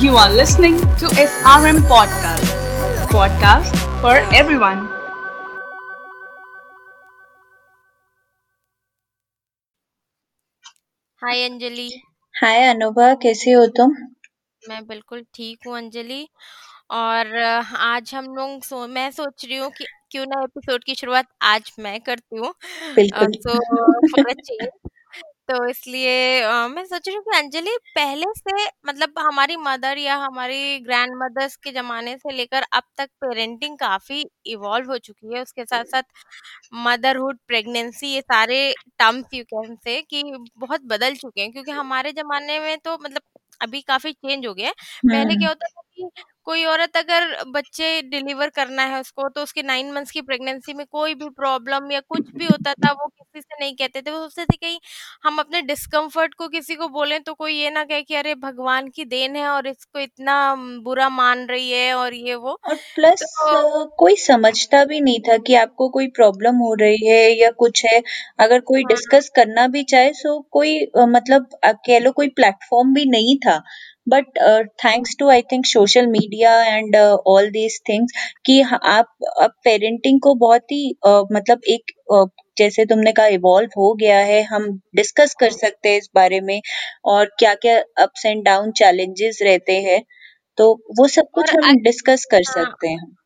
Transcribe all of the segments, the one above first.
You are listening to SRM Podcast. Podcast for everyone. Hi Anjali hi Anubha कैसी हो तुम? मैं बिल्कुल ठीक हूँ अंजलि और आज हम लोग सो मैं सोच रही हूँ कि क्यों ना एपिसोड की शुरुआत आज मैं करती हूँ। बिल्कुल। सो फॉर अ चेंज तो इसलिए अ, मैं सोच रही हूँ कि अंजलि पहले से मतलब हमारी मदर या हमारी ग्रैंड मदर्स के जमाने से लेकर अब तक पेरेंटिंग काफ़ी इवॉल्व हो चुकी है। उसके साथ साथ मदरहुड प्रेगनेंसी ये सारे टर्म्स यू कैन से कि बहुत बदल चुके हैं। क्योंकि हमारे जमाने में तो मतलब अभी काफ़ी चेंज हो गया है। पहले हम्म। क्या होता था कि कोई औरत अगर बच्चे डिलीवर करना है उसको तो उसके नाइन मंथ्स की प्रेगनेंसी में कोई भी प्रॉब्लम या कुछ भी होता था वो किसी से नहीं कहते थे। वो सोचते थे कहीं हम अपने डिस्कम्फर्ट को किसी को बोलें तो कोई ये ना कहे कि अरे भगवान की देन है और इसको इतना बुरा मान रही है और ये वो। और प्लस तो कोई समझता भी नहीं था कि आपको कोई प्रॉब्लम हो रही है या कुछ है। अगर कोई हाँ। डिस्कस करना भी चाहे सो कोई मतलब कह लो कोई प्लेटफॉर्म भी नहीं था। But thanks to I think social media and all these things कि आप अब पेरेंटिंग को बहुत ही uh, मतलब एक uh, जैसे तुमने कहा इवॉल्व हो गया है हम डिस्कस कर सकते हैं इस बारे में और क्या क्या अप्स एंड डाउन चैलेंजेस रहते हैं तो वो सब कुछ हम डिस्कस कर हाँ। सकते हैं।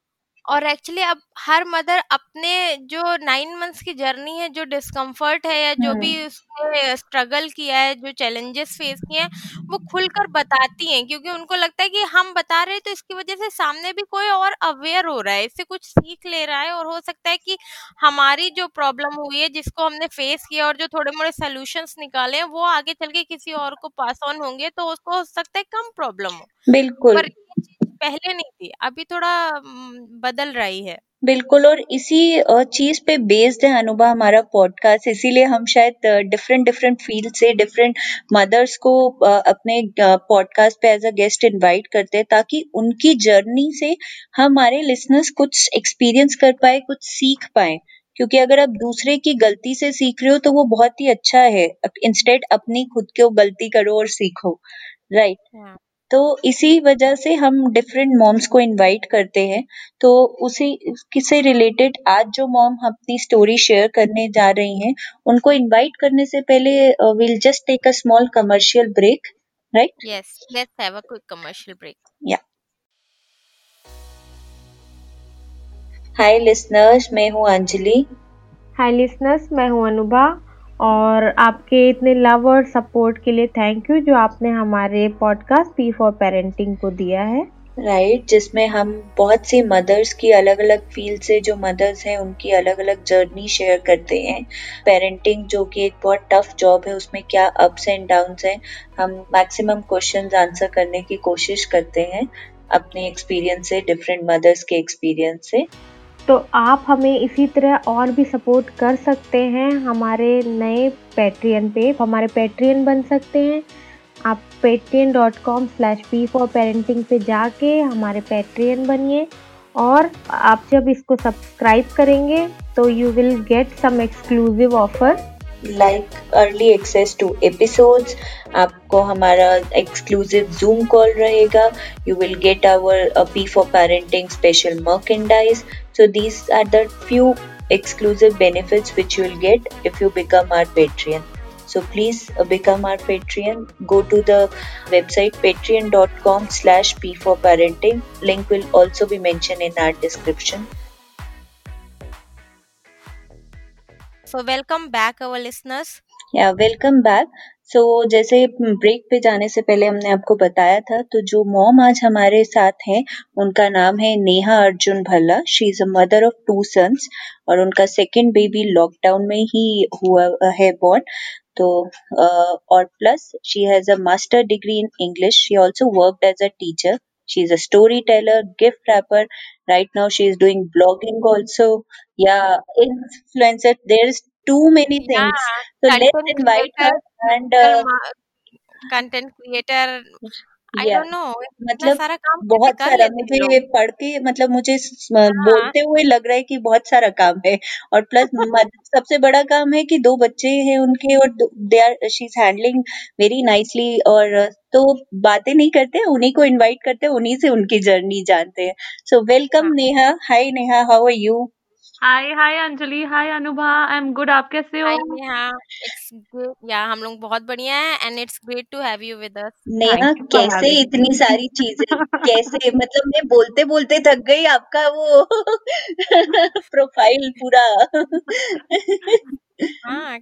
और एक्चुअली अब हर मदर अपने जो नाइन मंथ्स की जर्नी है जो डिस्कम्फर्ट है या जो भी हम्म। उसने स्ट्रगल किया है जो चैलेंजेस फेस किए हैं वो खुलकर बताती हैं। क्योंकि उनको लगता है कि हम बता रहे हैं तो इसकी वजह से सामने भी कोई और अवेयर हो रहा है इससे कुछ सीख ले रहा है और हो सकता है कि हमारी जो प्रॉब्लम हुई है जिसको हमने फेस किया और जो थोड़े मोड़े सोल्यूशंस निकाले हैं वो आगे चल के किसी और को पास ऑन होंगे तो उसको हो सकता है कम प्रॉब्लम हो। बिल्कुल। पर पहले नहीं थी अभी थोड़ा बदल रही है। बिल्कुल और इसी चीज़ पे बेस्ड है अनुभा हमारा पॉडकास्ट इसीलिए हम शायद डिफरेंट डिफरेंट फ़ील्ड से डिफरेंट मदर्स को अपने पॉडकास्ट पे एज अ गेस्ट इनवाइट करते हैं ताकि उनकी जर्नी से हमारे लिसनर्स कुछ एक्सपीरियंस कर पाए कुछ सीख पाए। क्योंकि अगर आप दूसरे की गलती से सीख रहे हो तो वो बहुत ही अच्छा है। इंस्टेड अपनी खुद को गलती करो और सीखो। राइट हाँ। तो इसी वजह से हम डिफरेंट मॉम्स को इनवाइट करते हैं। तो उसी किसे रिलेटेड आज जो मॉम अपनी स्टोरी शेयर करने जा रही हैं उनको इनवाइट करने से पहले will just take a small commercial break right yes let's have a quick commercial break yeah hi listeners मैं हूँ अंजलि। हाय लिसनर्स मैं हूँ अनुभा। और आपके इतने लव और सपोर्ट के लिए थैंक यू जो आपने हमारे पॉडकास्ट पी फॉर पेरेंटिंग को दिया है। राइट right, जिसमें हम बहुत सी मदर्स की अलग अलग फ़ील्ड से जो मदर्स हैं उनकी अलग अलग जर्नी शेयर करते हैं। पेरेंटिंग जो कि एक बहुत टफ जॉब है उसमें क्या अप्स एंड डाउन्स हैं हम मैक्सिमम क्वेश्चंस आंसर करने की कोशिश करते हैं अपने एक्सपीरियंस से डिफरेंट मदर्स के एक्सपीरियंस से। तो आप हमें इसी तरह और भी सपोर्ट कर सकते हैं हमारे नए पेट्रियन पे। हमारे पेट्रियन बन सकते हैं। आप Patreon dot com slash P for parenting पे जाके हमारे पेट्रियन बनिए और आप जब इसको सब्सक्राइब करेंगे तो you will get some exclusive offer like early access to episodes आपको हमारा एक्सक्लूसिव जूम कॉल रहेगा you will get our P for parenting special merchandise so these are the few exclusive benefits which you will get if you become our patreon so please uh, become our patreon go to the website patreon.com slash p for parenting link will also be mentioned in our description So welcome back our listeners yeah welcome back so जैसे break पे जाने से पहले हमने आपको बताया था तो जो मॉम आज हमारे साथ हैं, उनका नाम है Neha Arjun Bhalla. She is a mother of two sons और उनका सेकंड बेबी लॉकडाउन में ही हुआ, है बॉर्न तो और plus she has a master degree in English she also worked as a teacher she is a storyteller, gift wrapper. Right now she is doing blogging also. Yeah, influencer. There's too many या things. So let's invite her and uh, I या don't no इतना मतलब सारा काम कैसे बहुत कर सारा लेते हैं मुझे लोग। पढ़ के मतलब मुझे स- हाँ। बोलते हुए लग रहा है कि बहुत सारा काम है। और प्लस सबसे बड़ा काम है कि दो बच्चे हैं उनके और they are she is handling very nicely और तो बातें नहीं करते उन्हीं को इनवाइट करते हैं उन्हीं से उनकी जर्नी जानते हैं। सो वेलकम हाँ। Neha. Hi Neha how are you hi hi Anjali hi Anubha I am good आप कैसे हाय हो नेहा इट्स गुड या हम लोग बहुत बढ़िया है and it's great to have you with us Neha कैसे इतनी सारी चीज़ें कैसे? मतलब मैं बोलते बोलते थक गई आपका वो प्रोफ़ाइल पूरा। हाँ।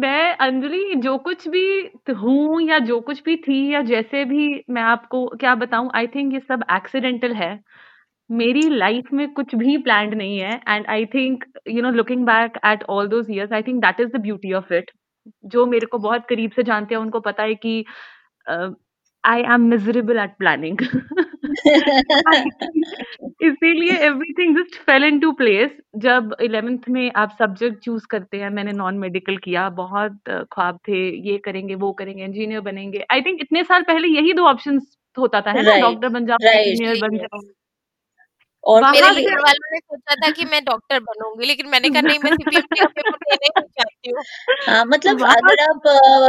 मैं अंजलि जो कुछ भी हूँ या जो कुछ भी थी या जैसे भी मैं आपको क्या बताऊँ आई थिंक ये सब एक्सीडेंटल है। मेरी लाइफ में कुछ भी प्लान्ड नहीं है and I think you know looking back at all those years I think that is the beauty of it जो मेरे को बहुत करीब से जानते हैं उनको पता है कि I am miserable at planning इसीलिए everything just fell into place जब इलेवेंथ में आप सब्जेक्ट चूज़ करते हैं मैंने नॉन मेडिकल किया बहुत ख्वाब थे ये करेंगे वो करेंगे इंजीनियर बनेंगे. आई थिंक इतने साल पहले यही दो ऑप्शन होता था है ना? डॉक्टर बन जाओ इंजीनियर बन जाओ। और मेरे घर वालों ने सोचा था कि मैं डॉक्टर बनूँगी लेकिन मैंने कहा नहीं मैं ही चाहती हूँ। हाँ मतलब अगर आप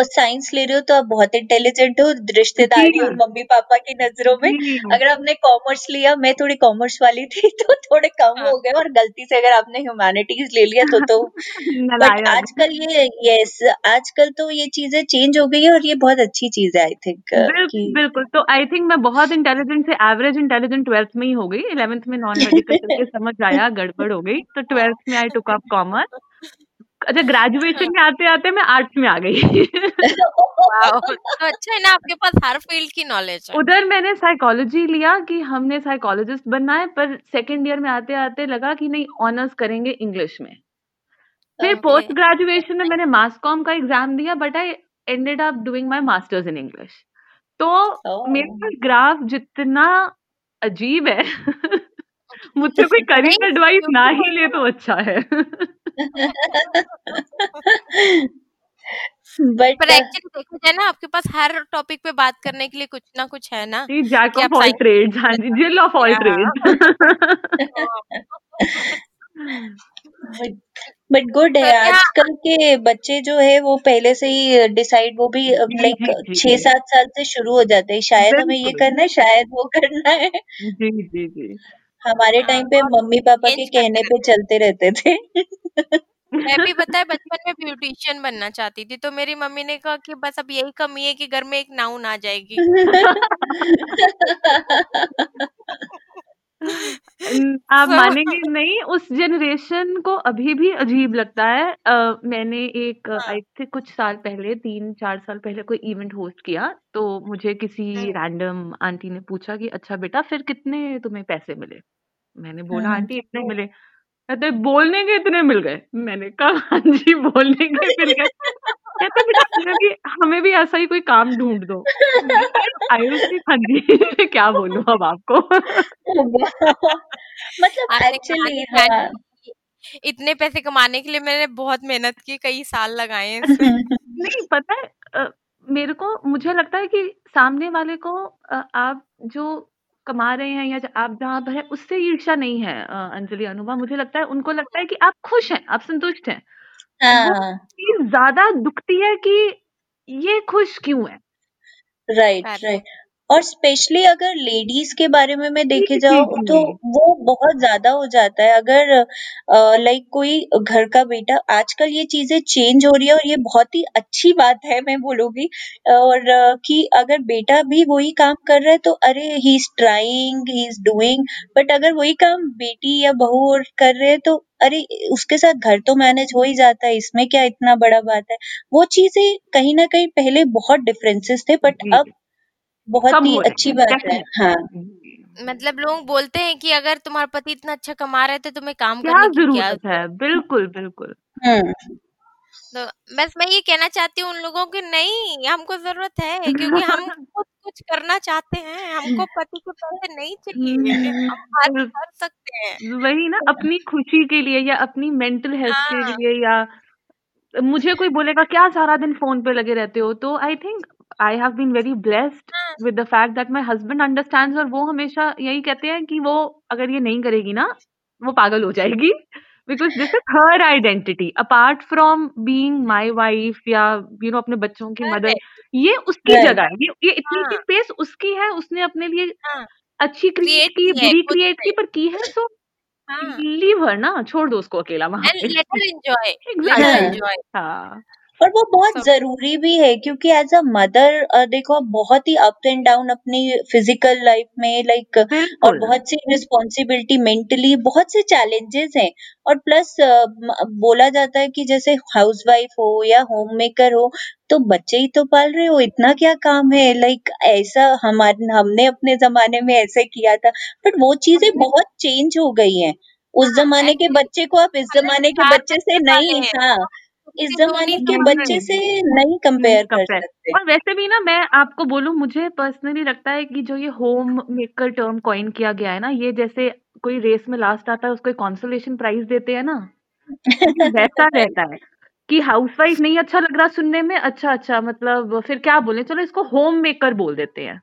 साइंस ले रहे हो तो आप बहुत इंटेलिजेंट हो रिश्तेदारी और मम्मी पापा की नज़रों में। अगर आपने कॉमर्स लिया मैं थोड़ी कॉमर्स वाली थी तो थोड़े कम हाँ। हो गए और गलती से अगर आपने ह्यूमैनिटीज ले लिया तो तो बट आजकल ये यस आजकल तो ये चीज़ें चेंज हो गई है और ये बहुत अच्छी चीज़ है आई थिंक बिल्कुल बिल्कुल तो आई थिंक मैं बहुत इंटेलिजेंट से एवरेज इंटेलिजेंट ट्वेल्थ में ही हो गई इलेवेंथ में नॉन मेडिकल करके समझ आया गड़बड़ हो गई। तो ट्वेल्थ में आई टुक अप कॉमर्स अच्छा ग्रेजुएशन में आते आते मैं आर्ट्स में आ गई। तो अच्छा है ना आपके पास हर फ़ील्ड की नॉलेज है। उधर मैंने साइकोलॉजी लिया कि हमने साइकोलॉजिस्ट बनना है पर सेकंड ईयर में आते आते लगा कि नहीं ऑनर्स करेंगे इंग्लिश में। फिर पोस्ट ग्रेजुएशन में मैंने मास कॉम का एग्ज़ाम दिया but I ended up doing my masters in English तो मेरे ओह ग्राफ जितना अजीब है मुझसे कोई करियर एडवाइस ना ही ले तो अच्छा है। बट पर एक्चुअली देखा जाए ना आपके पास हर टॉपिक पे बात करने के लिए कुछ ना कुछ है ना जी जैक ऑफ़ ऑल ट्रेड्स हाँ जी जिल ऑफ़ ऑल हाँ। ट्रेड्स बट गुड है तो आजकल के बच्चे जो है वो पहले से ही डिसाइड वो भी लाइक छह सात साल से शुरू हो जाते हैं। शायद हमें ये करना है शायद वो करना है। जी जी जी। हमारे हाँ, टाइम पे मम्मी पापा के कहने पे चलते रहते थे। मैं भी बताए बचपन में ब्यूटिशियन बनना चाहती थी तो मेरी मम्मी ने कहा कि बस अब यही कमी है कि घर में एक नाउन आ जाएगी। आप So, मानेंगे नहीं उस जनरेशन को अभी भी अजीब लगता है। अ, मैंने एक हाँ। आई थिंक कुछ साल पहले तीन चार साल पहले कोई इवेंट होस्ट किया तो मुझे किसी हम्म, रैंडम आंटी ने पूछा कि अच्छा बेटा फिर कितने तुम्हें पैसे मिले? मैंने बोला हम्म। आंटी इतने मिले। कहते बोलने के इतने मिल गए। मैंने कहा हाँ जी बोलने के मिल गए। कहते बेटा कि हमें भी ऐसा ही कोई काम ढूंढ दो। आई वाज हाँ जी क्या बोलूँ अब आपको? मतलब एक्चुअली हाँ। इतने पैसे कमाने के लिए मैंने बहुत मेहनत की कई साल लगाए हैं नहीं पता है मेरे को मुझे लगता है कि सामने वाले को आप जो कमा रहे हैं या ज- आप जहाँ पर है उससे ईर्षा नहीं है अंजलि अनुभा। मुझे लगता है उनको लगता है कि आप खुश हैं आप संतुष्ट हैं। हाँ। चीज़ ज़्यादा दुखती है कि ये खुश क्यों है? राइट राइट और स्पेशली अगर लेडीज़ के बारे में मैं देखे जी जाओ तो वो बहुत ज़्यादा हो जाता है। अगर लाइक कोई घर का बेटा आजकल ये चीज़ें चेंज हो रही है और ये बहुत ही अच्छी बात है मैं बोलूँगी और कि अगर बेटा भी वही काम कर रहा है तो अरे he is trying he is doing but अगर वही काम बेटी या बहू और कर रहे हैं तो अरे उसके साथ घर तो मैनेज हो ही जाता है इसमें क्या इतना बड़ा बात है? वो चीज़ें कहीं ना कहीं पहले बहुत डिफरेंसेस थे बट अब बहुत कम ही हो अच्छी बात है। हाँ। मतलब लोग बोलते हैं कि अगर तुम्हारा पति इतना अच्छा कमा रहे थे तुम्हें काम क्या करने की क्या है? बिल्कुल बिल्कुल। हम्म। तो बस मैं ये कहना चाहती हूँ उन लोगों की नहीं हमको ज़रूरत है क्योंकि हम खुद कुछ करना चाहते हैं। हमको पति के पैसे नहीं चाहिए हम कर सकते हैं। वही ना अपनी खुशी के लिए या अपनी मेंटल हेल्थ के हाँ। लिए या मुझे कोई बोलेगा क्या सारा दिन फ़ोन पे लगे रहते हो? तो I think I have been very blessed with the fact that my husband understands और वो हमेशा यही कहते हैं कि वो अगर ये नहीं करेगी ना वो पागल हो जाएगी। Because this is her identity apart from being my wife या यू नो अपने बच्चों की मदर ये उसकी Right. जगह है। ये ये इतनी हाँ। स्पेस उसकी है उसने अपने लिए हाँ। अच्छी क्रिएट की बुरी क्रिएट की पर की है सो लीव हर ना छोड़ दो उसको अकेला वहाँ एंजॉय एग्जैक्टली एंजॉय हाँ। और वो बहुत सब ज़रूरी भी है क्योंकि एज अ मदर देखो आप बहुत ही अप एंड डाउन अपनी फ़िज़िकल लाइफ में लाइक और बिल्कुल। बहुत सी रिस्पॉन्सिबिलिटी मेंटली बहुत से चैलेंजेस हैं। और प्लस बोला जाता है कि जैसे हाउसवाइफ हो या होम मेकर हो तो बच्चे ही तो पाल रहे हो इतना क्या काम है? लाइक ऐसा हमारे हमने अपने जमाने में ऐसे किया था बट वो चीज़ें हमने बहुत चेंज हो गई हैं। उस हाँ जमाने के एक्चुअली बच्चे को आप इस हमने जमाने के बच्चे से नहीं हैं हाँ। इस उसके दो जमाने नहीं के बच्चे से नहीं नहीं नहीं कंपेयर कर कंपेयर सकते। और वैसे भी ना मैं आपको बोलूँ मुझे पर्सनली लगता है कि जो ये होम मेकर टर्म कॉइन किया गया है ना ये जैसे कोई रेस में लास्ट आता है उसको कंसोलेशन प्राइज देते हैं ना ये वैसा रहता है कि हाउसवाइफ नहीं अच्छा लग रहा सुनने में अच्छा अच्छा मतलब फिर क्या बोले? चलो इसको होम मेकर बोल देते हाँ।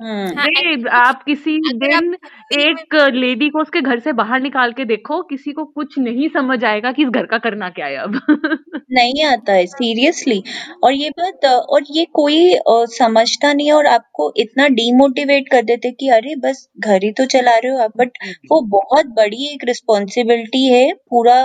नहीं एक्चुअली आप किसी दिन एक लेडी को उसके घर से बाहर निकाल के देखो किसी को कुछ नहीं समझ आएगा कि इस घर का करना क्या है अब। नहीं आता है सीरियसली। और ये बात और ये कोई समझता नहीं है और आपको इतना डीमोटिवेट कर देते कि अरे बस घर ही तो चला रहे हो आप। बट वो बहुत बड़ी एक रिस्पॉन्सिबिलिटी है पूरा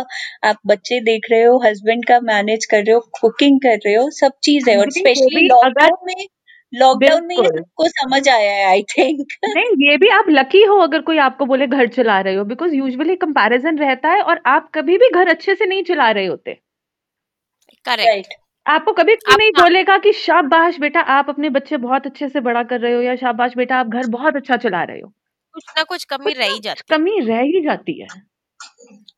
आप बच्चे देख रहे हो हस्बैंड का मैनेज कर रहे हो कुकिंग कर रहे हो सब चीज़ है। और स्पेशली लॉकडाउन में लॉकडाउन में ये बिल्कुल। सबको समझ आया है आई थिंक नहीं ये भी आप लकी हो अगर कोई आपको बोले घर चला रहे हो बिकॉज़ यूजुअली कंपैरिजन रहता है और आप कभी भी घर अच्छे से नहीं चला रहे होते। करेक्ट राइट आपको कभी कोई आप नहीं बोलेगा कि शाबाश बेटा आप अपने बच्चे बहुत अच्छे से बड़ा कर रहे हो या शाबाश बेटा आप घर बहुत अच्छा चला रहे हो। कुछ ना कुछ कमी कुछ रह ना ही कुछ जाती है कमी रह ही जाती है।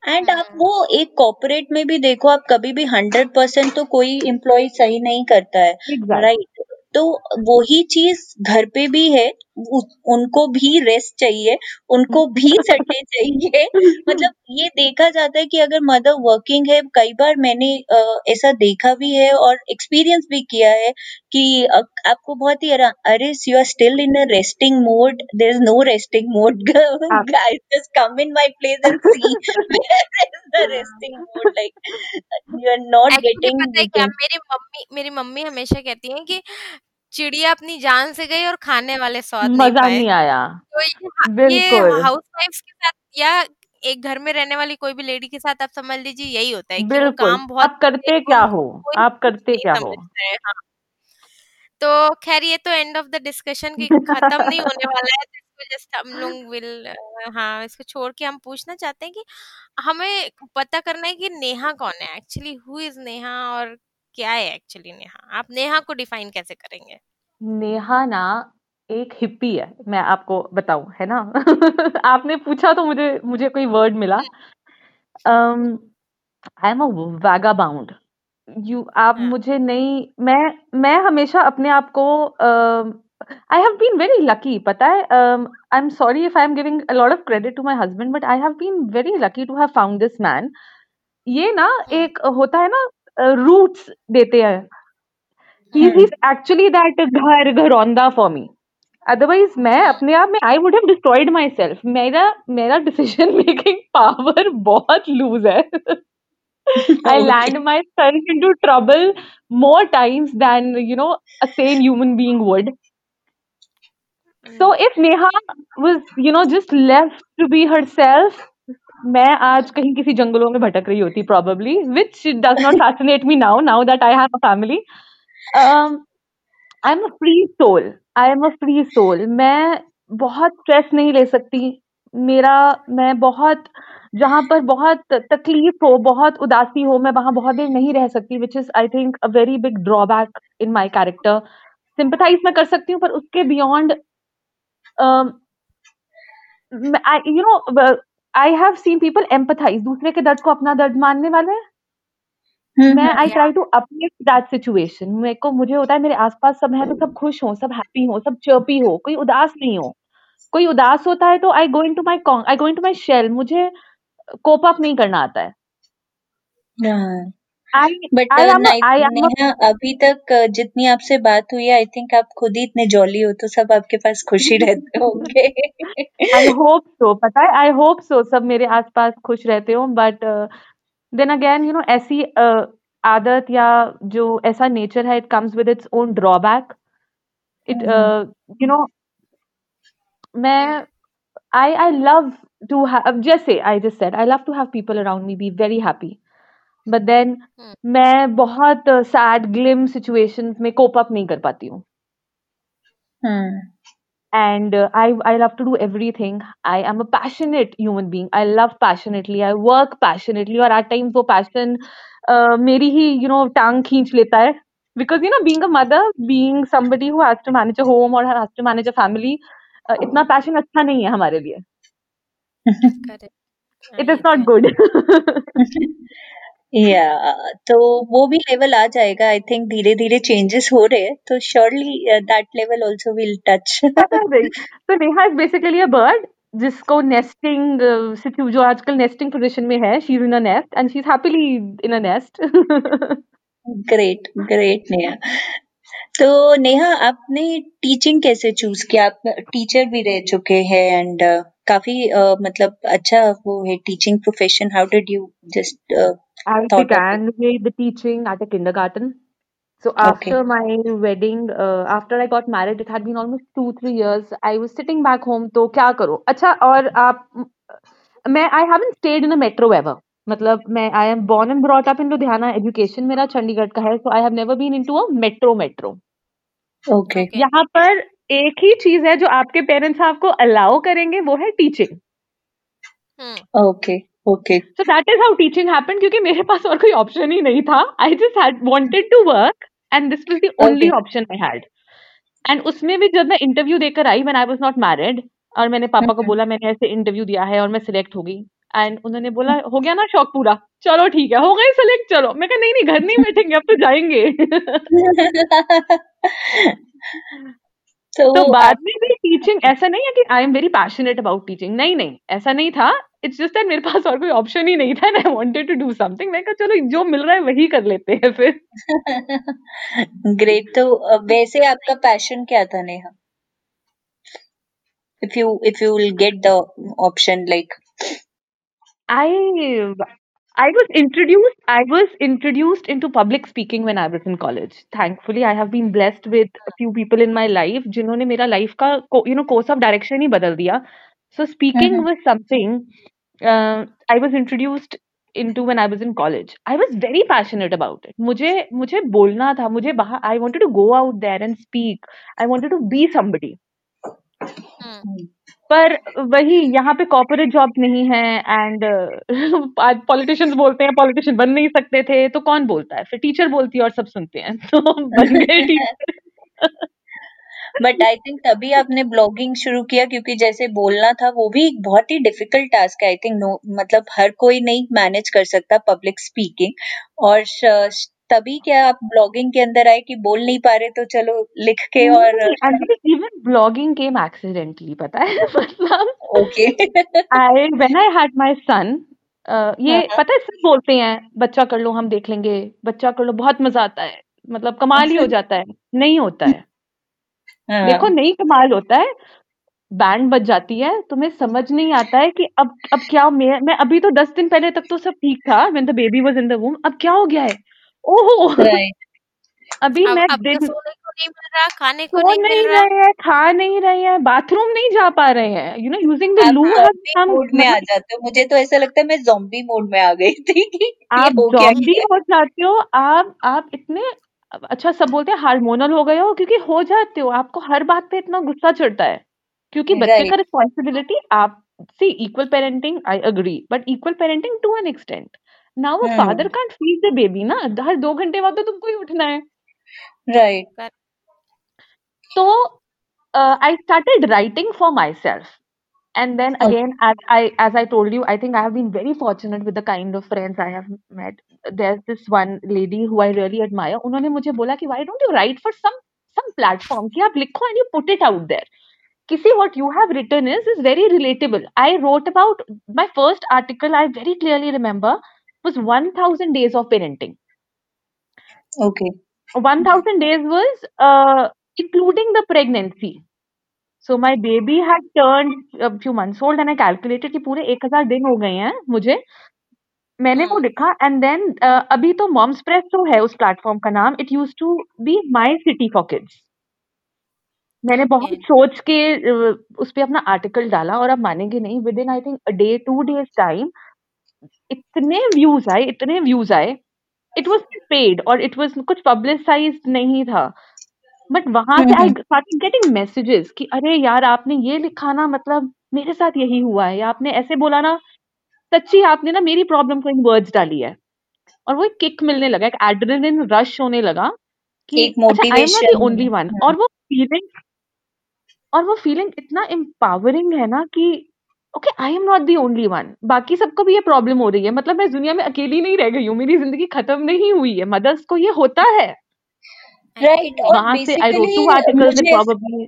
एंड आप हम्म। वो एक कॉर्पोरेट में भी देखो आप कभी भी हंड्रेड परसेंट तो कोई एम्प्लॉय सही नहीं करता है। राइट तो वही चीज़ घर पे भी है उ, उनको भी रेस्ट चाहिए उनको भी संडे चाहिए। मतलब ये देखा जाता है कि अगर मदर वर्किंग है कई बार मैंने अ, ऐसा देखा भी है और एक्सपीरियंस भी किया है कि अ, आपको बहुत ही अरा- you are still in a resting mode there is no resting mode come in my place and see. where is the resting mode like you are not actually getting पता है क्या? मेरी मम्मी मेरी मम्मी हमेशा कहती हैं कि चिड़िया अपनी जान से गई और खाने वाले स्वाद नहीं मज़ा पाए। नहीं आया। तो ये ये बिल्कुल। हाउस वाइफ्स के साथ या एक घर में रहने वाली कोई भी लेडी के साथ आप समझ लीजिए यही होता है कि वो बिल्कुल। काम बहुत आप करते है, क्या हो? कोई आप कुछ करते नहीं क्या हो? समझता है हाँ। तो खैर ये तो एंड ऑफ़ द डिस्कशन की खत्म नहीं होने वाला है इसको जस्ट हम लोग विल हाँ इसको छोड़ के हम पूछना चाहते हैं कि हमें पता करना है कि नेहा कौन है? एक्चुअली हु इज़ नेहा और क्या है एक्चुअली नेहा? आप नेहा को डिफाइन कैसे करेंगे? नेहा ना एक हिप्पी है मैं आपको बताऊँ है ना? आपने पूछा तो मुझे मुझे कोई वर्ड मिला। आई एम अ वैगाबाउंड यू आप हाँ। मुझे नहीं मैं मैं हमेशा अपने आप को I have been very lucky पता है? I am sorry if I am giving a lot of credit to my husband but I have been very lucky to have found this man ये ना हम्म एक होता है ना रूट्स देते हैं। He hmm is actually that घर घरौंदा for me. Otherwise मैं हम्म अपने आप में I would have destroyed myself मेरा मेरा डिसीज़न मेकिंग पावर बहुत लूज है। I okay. land myself into trouble more times than you know a sane human being would. So if Neha was you know just left to be herself, मैं आज कहीं किसी जंगलों में भटक रही होती probably, which does not fascinate me now. Now that I have a family, um, I'm a free soul. I am a free soul. मैं बहुत स्ट्रेस नहीं ले सकती मेरा मैं बहुत जहाँ पर बहुत तकलीफ़ हो बहुत उदासी हो मैं वहाँ बहुत देर नहीं रह सकती which is I think a very big drawback in my character sympathise मैं कर सकती हूँ पर उसके beyond you know I have seen people empathise दूसरे के दर्द को अपना दर्द मानने वाले हम्म मैं I try to uplift that situation मेरे को मुझे होता है मेरे आसपास सब है तो सब खुश हो सब हैप्पी हो सब चर्पी हो कोई उदास नहीं हो। कोई उदास होता है तो I go into my I going to my shell मुझे कोप अप नहीं करना आता है। बट uh, अभी तक जितनी आपसे बात हुई आई थिंक आप खुद ही इतने जॉली हो तो सब आपके पास खुशी रहते होंगे। आई होप सो पता है? आई होप सो सब मेरे आसपास खुश रहते हो but then again you know ऐसी आदत या जो ऐसा नेचर है it comes with its own drawback it you know मैं आई आई लव टू जैसे I just said I love to have people around me be very happy but then hmm. मैं बहुत सैड ग्लिम सिचुएशन में cope up नहीं कर पाती हूँ। And I I love to do everything I am a passionate human being I love passionately I work passionately और at times वो passion मेरी ही यू नो टांग खींच लेता है। Because you know being a mother being somebody who has to manage a home और has to manage a family इतना पैशन अच्छा नहीं है हमारे लिए। इट इज़ नॉट गुड या तो वो भी लेवल आ जाएगा आई थिंक धीरे धीरे चेंजेस हो रहे हैं तो surely that level also will touch तो Neha is basically a bird जिसको नेस्टिंग सिचु जो आजकल नेस्टिंग पोजीशन में है she is in a nest and she is happily in a nest great great Neha तो नेहा आपने टीचिंग कैसे चूज़ किया? आप टीचर भी रह चुके हैं एंड काफ़ी uh, मतलब अच्छा वो है teaching profession how did you just I thought of it began with the teaching at a kindergarten. So okay after my wedding, uh, after I got married, it had been almost two three years. I was sitting back home. तो क्या करो? अच्छा और आप मैं I haven't stayed in a metro ever. मतलब मैं I am born and brought up in Ludhiana. Education मेरा चंडीगढ़ का है. So I have never been into a metro metro. Okay okay यहाँ पर एक ही चीज़ है जो आपके पेरेंट्स आपको अलाउ करेंगे वो है teaching hmm okay okay so that is how teaching happened क्योंकि मेरे पास और कोई ऑप्शन ही नहीं था. I just had wanted to work and this was the only option I had and उसमें भी जब मैं इंटरव्यू देकर आई when I was not married और मैंने पापा को बोला मैंने ऐसे इंटरव्यू दिया है और मैं सिलेक्ट हो गई. एंड उन्होंने बोला हो गया ना शौक पूरा? चलो ठीक है हो गए सिलेक्ट चलो. मैं कहा नहीं नहीं घर नहीं बैठेंगे अब तो जाएँगे. तो तो बाद में भी टीचिंग ऐसा नहीं है कि I am very passionate about teaching नहीं नहीं ऐसा नहीं था. इट्स जस्ट दैट मेरे पास और कोई ऑप्शन ही नहीं था I wanted to do something मैं कहा चलो जो मिल रहा है वही कर लेते हैं फिर ग्रेट तो वैसे आपका पैशन क्या था Neha if you if you will get the option like I I was introduced I was introduced into public speaking when I was in college. Thankfully, I have been blessed with a few people in my life जिन्होंने मेरा life का you know course of direction ही बदल दिया. So speaking hmm was something uh, I was introduced into when I was in college. I was very passionate about it. मुझे मुझे बोलना था मुझे बाहर I wanted to go out there and speak. I wanted to be somebody. हम्म पर वही यहाँ पे कॉर्पोरेट जॉब नहीं है एंड आज पॉलिटिशियंस बोलते हैं पॉलिटिशियन बन नहीं सकते थे तो कौन बोलता है फिर टीचर बोलती है और सब सुनते हैं तो बन गए टीचर बट आई थिंक तभी आपने ब्लॉगिंग शुरू किया क्योंकि जैसे बोलना था वो भी एक बहुत ही डिफ़िकल्ट टास्क है आई थिंक नो मतलब हर कोई नहीं मैनेज कर सकता पब्लिक स्पीकिंग और श- श, तभी क्या आप ब्लॉगिंग के अंदर आए कि बोल नहीं पा रहे तो चलो लिख के और इवन ब्लॉगिंग केम एक्सीडेंटली पता है? मतलब okay I when I had my son ये हाँ। पता है सब बोलते हैं बच्चा कर लो हम देख लेंगे बच्चा कर लो बहुत मज़ा आता है। मतलब कमाल ही हो जाता है नहीं होता है। देखो हाँ नहीं कमाल होता है बैंड बज जाती है तुम्हें समझ नहीं आता है कि अब अब क्या मैं मैं अभी तो दस दिन पहले तक तो सब ठीक था when the baby was in the womb अब क्या हो गया है? ओहो! अभी अब मैं अब तो दिन सोने को नहीं मिल रहा खाने को नहीं नहीं मिल रहा। हैं खा नहीं रहे हैं बाथरूम नहीं जा पा रहे हैं यू नो यूजिंग द लू हम मोड में आ मतलब जाते हो मुझे तो ऐसा लगता है मैं जॉम्बी मोड में आ गई थी कि आप जॉम्बी हो जाते हो आप आप इतने अच्छा सब बोलते हैं हार्मोनल हो गए हो क्योंकि हो जाते हो आपको हर बात पे इतना गुस्सा चढ़ता है। क्योंकि बच्चे राइट का रिस्पॉन्सिबिलिटी आप see equal parenting I agree but equal parenting to an extent now a father hmm can't feed the baby ना हर दो घंटे बाद तो तुमको ही उठना है। राइट तो I started writing for myself and then okay again as i as i told you i think i have been very fortunate with the kind of friends i have met there's this one lady who i really admire उन्होंने मुझे बोला कि why don't you write for some some platform कि आप लिखो and you put it out there किसी what you have written is is very relatable i wrote about my first article i very clearly remember was 1000 days of parenting Okay. 1000 days was uh, including the pregnancy. So my baby had turned a few months old and I calculated कि पूरे 1000 दिन हो गए हैं मुझे। मैंने वो हम्म लिखा एंड देन अभी तो मॉम्स प्रेस तो है उस प्लेटफॉर्म का नाम। It use to be my city for kids मैंने बहुत सोच के उस पे अपना आर्टिकल डाला और आप मानेंगे नहीं within I think day two days time इतने व्यूज़ आए इतने व्यूज़ आए। इट वॉज़ पेड और इट वॉज़ कुछ पब्लिसाइज नहीं था। बट वहाँ से आई स्टार्टेड गेटिंग मैसेजेस कि अरे यार आपने ये लिखा ना मतलब मेरे साथ यही हुआ है। या आपने ऐसे बोला ना सच्ची आपने ना मेरी प्रॉब्लम को इन वर्ड्स डाली है। और वो एक किक मिलने लगा एक एड्रेनलिन रश होने लगा कि एक I am not motivation only one और वो फीलिंग और वो फीलिंग इतना एम्पावरिंग है ना कि okay I am not the only one बाकी सबको भी ये प्रॉब्लम हो रही है। मतलब मैं दुनिया में अकेली नहीं रह गई हूँ। मेरी ज़िंदगी खत्म नहीं हुई है। मदर्स को ये होता है। राइट और वहाँ से I wrote basically two articles मुझे ऐसा प्रॉब्ली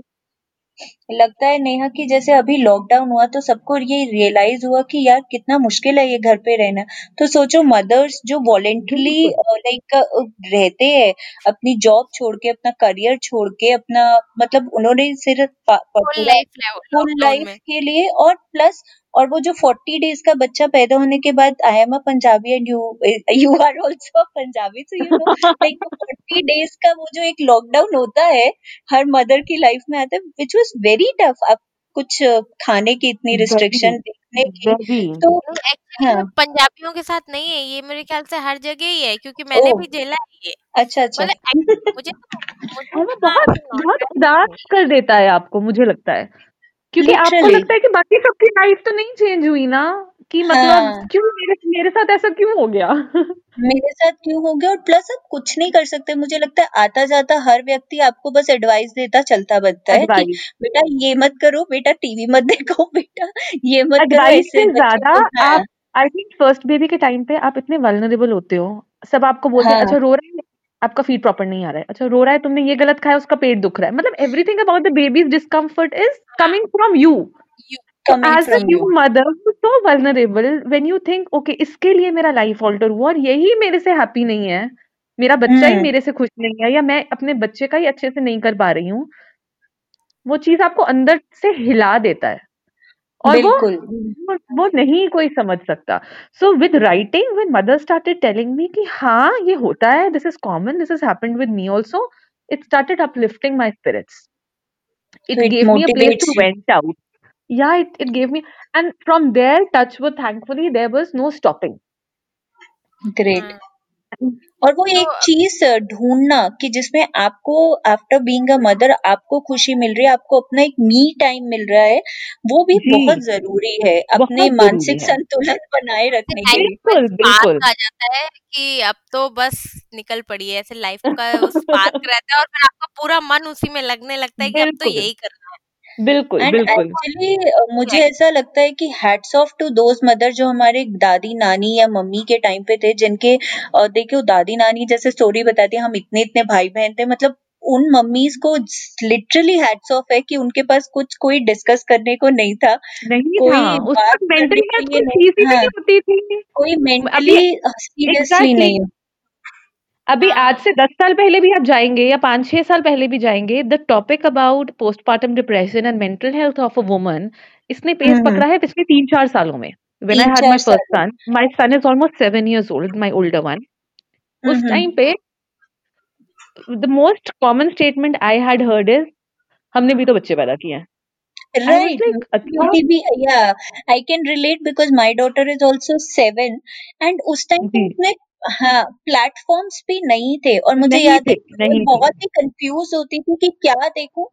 लगता है नेहा कि जैसे अभी लॉकडाउन हुआ तो सबको ये रियलाइज़ हुआ कि यार कितना मुश्किल है ये घर पे रहना। तो सोचो मदर्स जो वॉलेंटरली बिल्कुल। लाइक रहते हैं अपनी जॉब छोड़ के अपना करियर छोड़ के अपना मतलब उन्होंने सिर्फ़ प- प- फुल पूरा लाइफ फुल लॉकडाउन लाइफ में। के लिए और प्लस और वो जो फोर्टी डेज़ का बच्चा पैदा होने के बाद I am a Punjabi and you you are also Punjabi so you know like forty days का वो जो एक लॉकडाउन होता है हर मदर की लाइफ में आता है विच वॉज़ वेरी टफ आप कुछ खाने की इतनी रिस्ट्रिक्शन देखने की। तो एक्चुअली हाँ। पंजाबियों के साथ नहीं है ये मेरे ख्याल से हर जगह ही है क्योंकि मैंने ओ भी झेला है ये। अच्छा अच्छा। मतलब मुझे तो मुझे इतना बहुत बहुत उदास कर देता है आपको मुझे लगता है। क्योंकि आपको लिटरली लगता है कि बाकी सबकी लाइफ तो नहीं चेंज हुई ना? कि मतलब हाँ। क्यों मेरे मेरे साथ ऐसा क्यों हो गया? मेरे साथ क्यों हो गया? और प्लस आप कुछ नहीं कर सकते। मुझे लगता है आता जाता हर व्यक्ति आपको बस एडवाइस देता चलता बनता है कि एडवाइस बेटा ये मत करो बेटा टीवी मत देखो बेटा ये मत करो एडवाइस ऐसे से बच्चों ज़्यादा को हाँ। आप आई थिंक फ़र्स्ट बेबी के टाइम पे आप इतने वल्नरेबल होते हो। सब आपको बोलते हैं हाँ। अच्छा रो रहा है? आपका फ़ीड प्रॉपर नहीं आ रहा है। अच्छा रो रहा है तुमने ये गलत खाया उसका पेट दुख रहा है। मतलब everything about the baby's discomfort is coming from you you as a new you mother so vulnerable when you think okay इसके लिए मेरा लाइफ ऑल्टर हुआ और यही मेरे से हैप्पी नहीं है मेरा बच्चा ही हम्म। मेरे से खुश नहीं है या मैं अपने बच्चे का ही अच्छे से नहीं कर पा रही हूँ वो चीज़ आपको अंदर से हिला देता है। और वो, वो नहीं कोई समझ सकता। So with writing with mother started telling me कि हाँ ये होता है this is common this is happened with me also it started uplifting my spirits it gave me place to vent out या it it gave me and from there touch वो thankfully there was no stopping great और वो तो एक चीज़ ढूंढना कि जिसमें आपको आफ्टर बीइंग अ मदर आपको खुशी मिल रही है आपको अपना एक मी टाइम मिल रहा है वो भी जी। बहुत ज़रूरी है अपने ज़रूरी मानसिक है। संतुलन बनाए रखने के लाइफ लिए। में बिल्कुल। स्पार्क आ जाता है कि अब तो बस निकल पड़ी है ऐसे लाइफ का स्पार्क रहता है और फिर आपका पूरा मन उसी में लगने लगता है कि अब तो बिल्कुल। यही करना है। बिल्कुल एंड बिल्कुल। एक्चुअली मुझे ऐसा लगता है कि hats off to those mother जो हमारे दादी नानी या मम्मी के टाइम पे थे जिनके अ, देखियो दादी नानी जैसे स्टोरी बताती है हम इतने इतने भाई बहन थे मतलब उन मम्मीज को लिटरली हैट्स ऑफ़ है कि उनके पास कुछ कोई डिस्कस करने को नहीं था। नहीं था कोई उस बात मेंटल करने के हेल्थ लिए कोई नहीं हाँ। होती थी। कोई मेंटली सीरियसली नहीं। अभी आज हाँ से दस साल पहले भी आप जाएँगे या पाँच छह साल पहले भी जाएँगे the topic about postmortem depression and mental health of a woman इसने पेस हम्म। पकड़ा है पिछले तीन चार सालों में। व्हेन आई तीन हैड चार माय फ़र्स्ट साल। Son my son is almost seven years old my older one उस हम्म टाइम पे the most common statement I had heard is हमने भी तो बच्चे पैदा किए हैं। I was Right. लाइक अच्छा। मेरी भी yeah, I can relate because my daughter is also seven and उस टाइम पे जी। इतने हाँ प्लेटफॉर्म्स भी नहीं थे और मुझे नहीं याद थे है मैं नहीं थे। बहुत ही कंफ्यूज होती थी कि क्या देखूँ।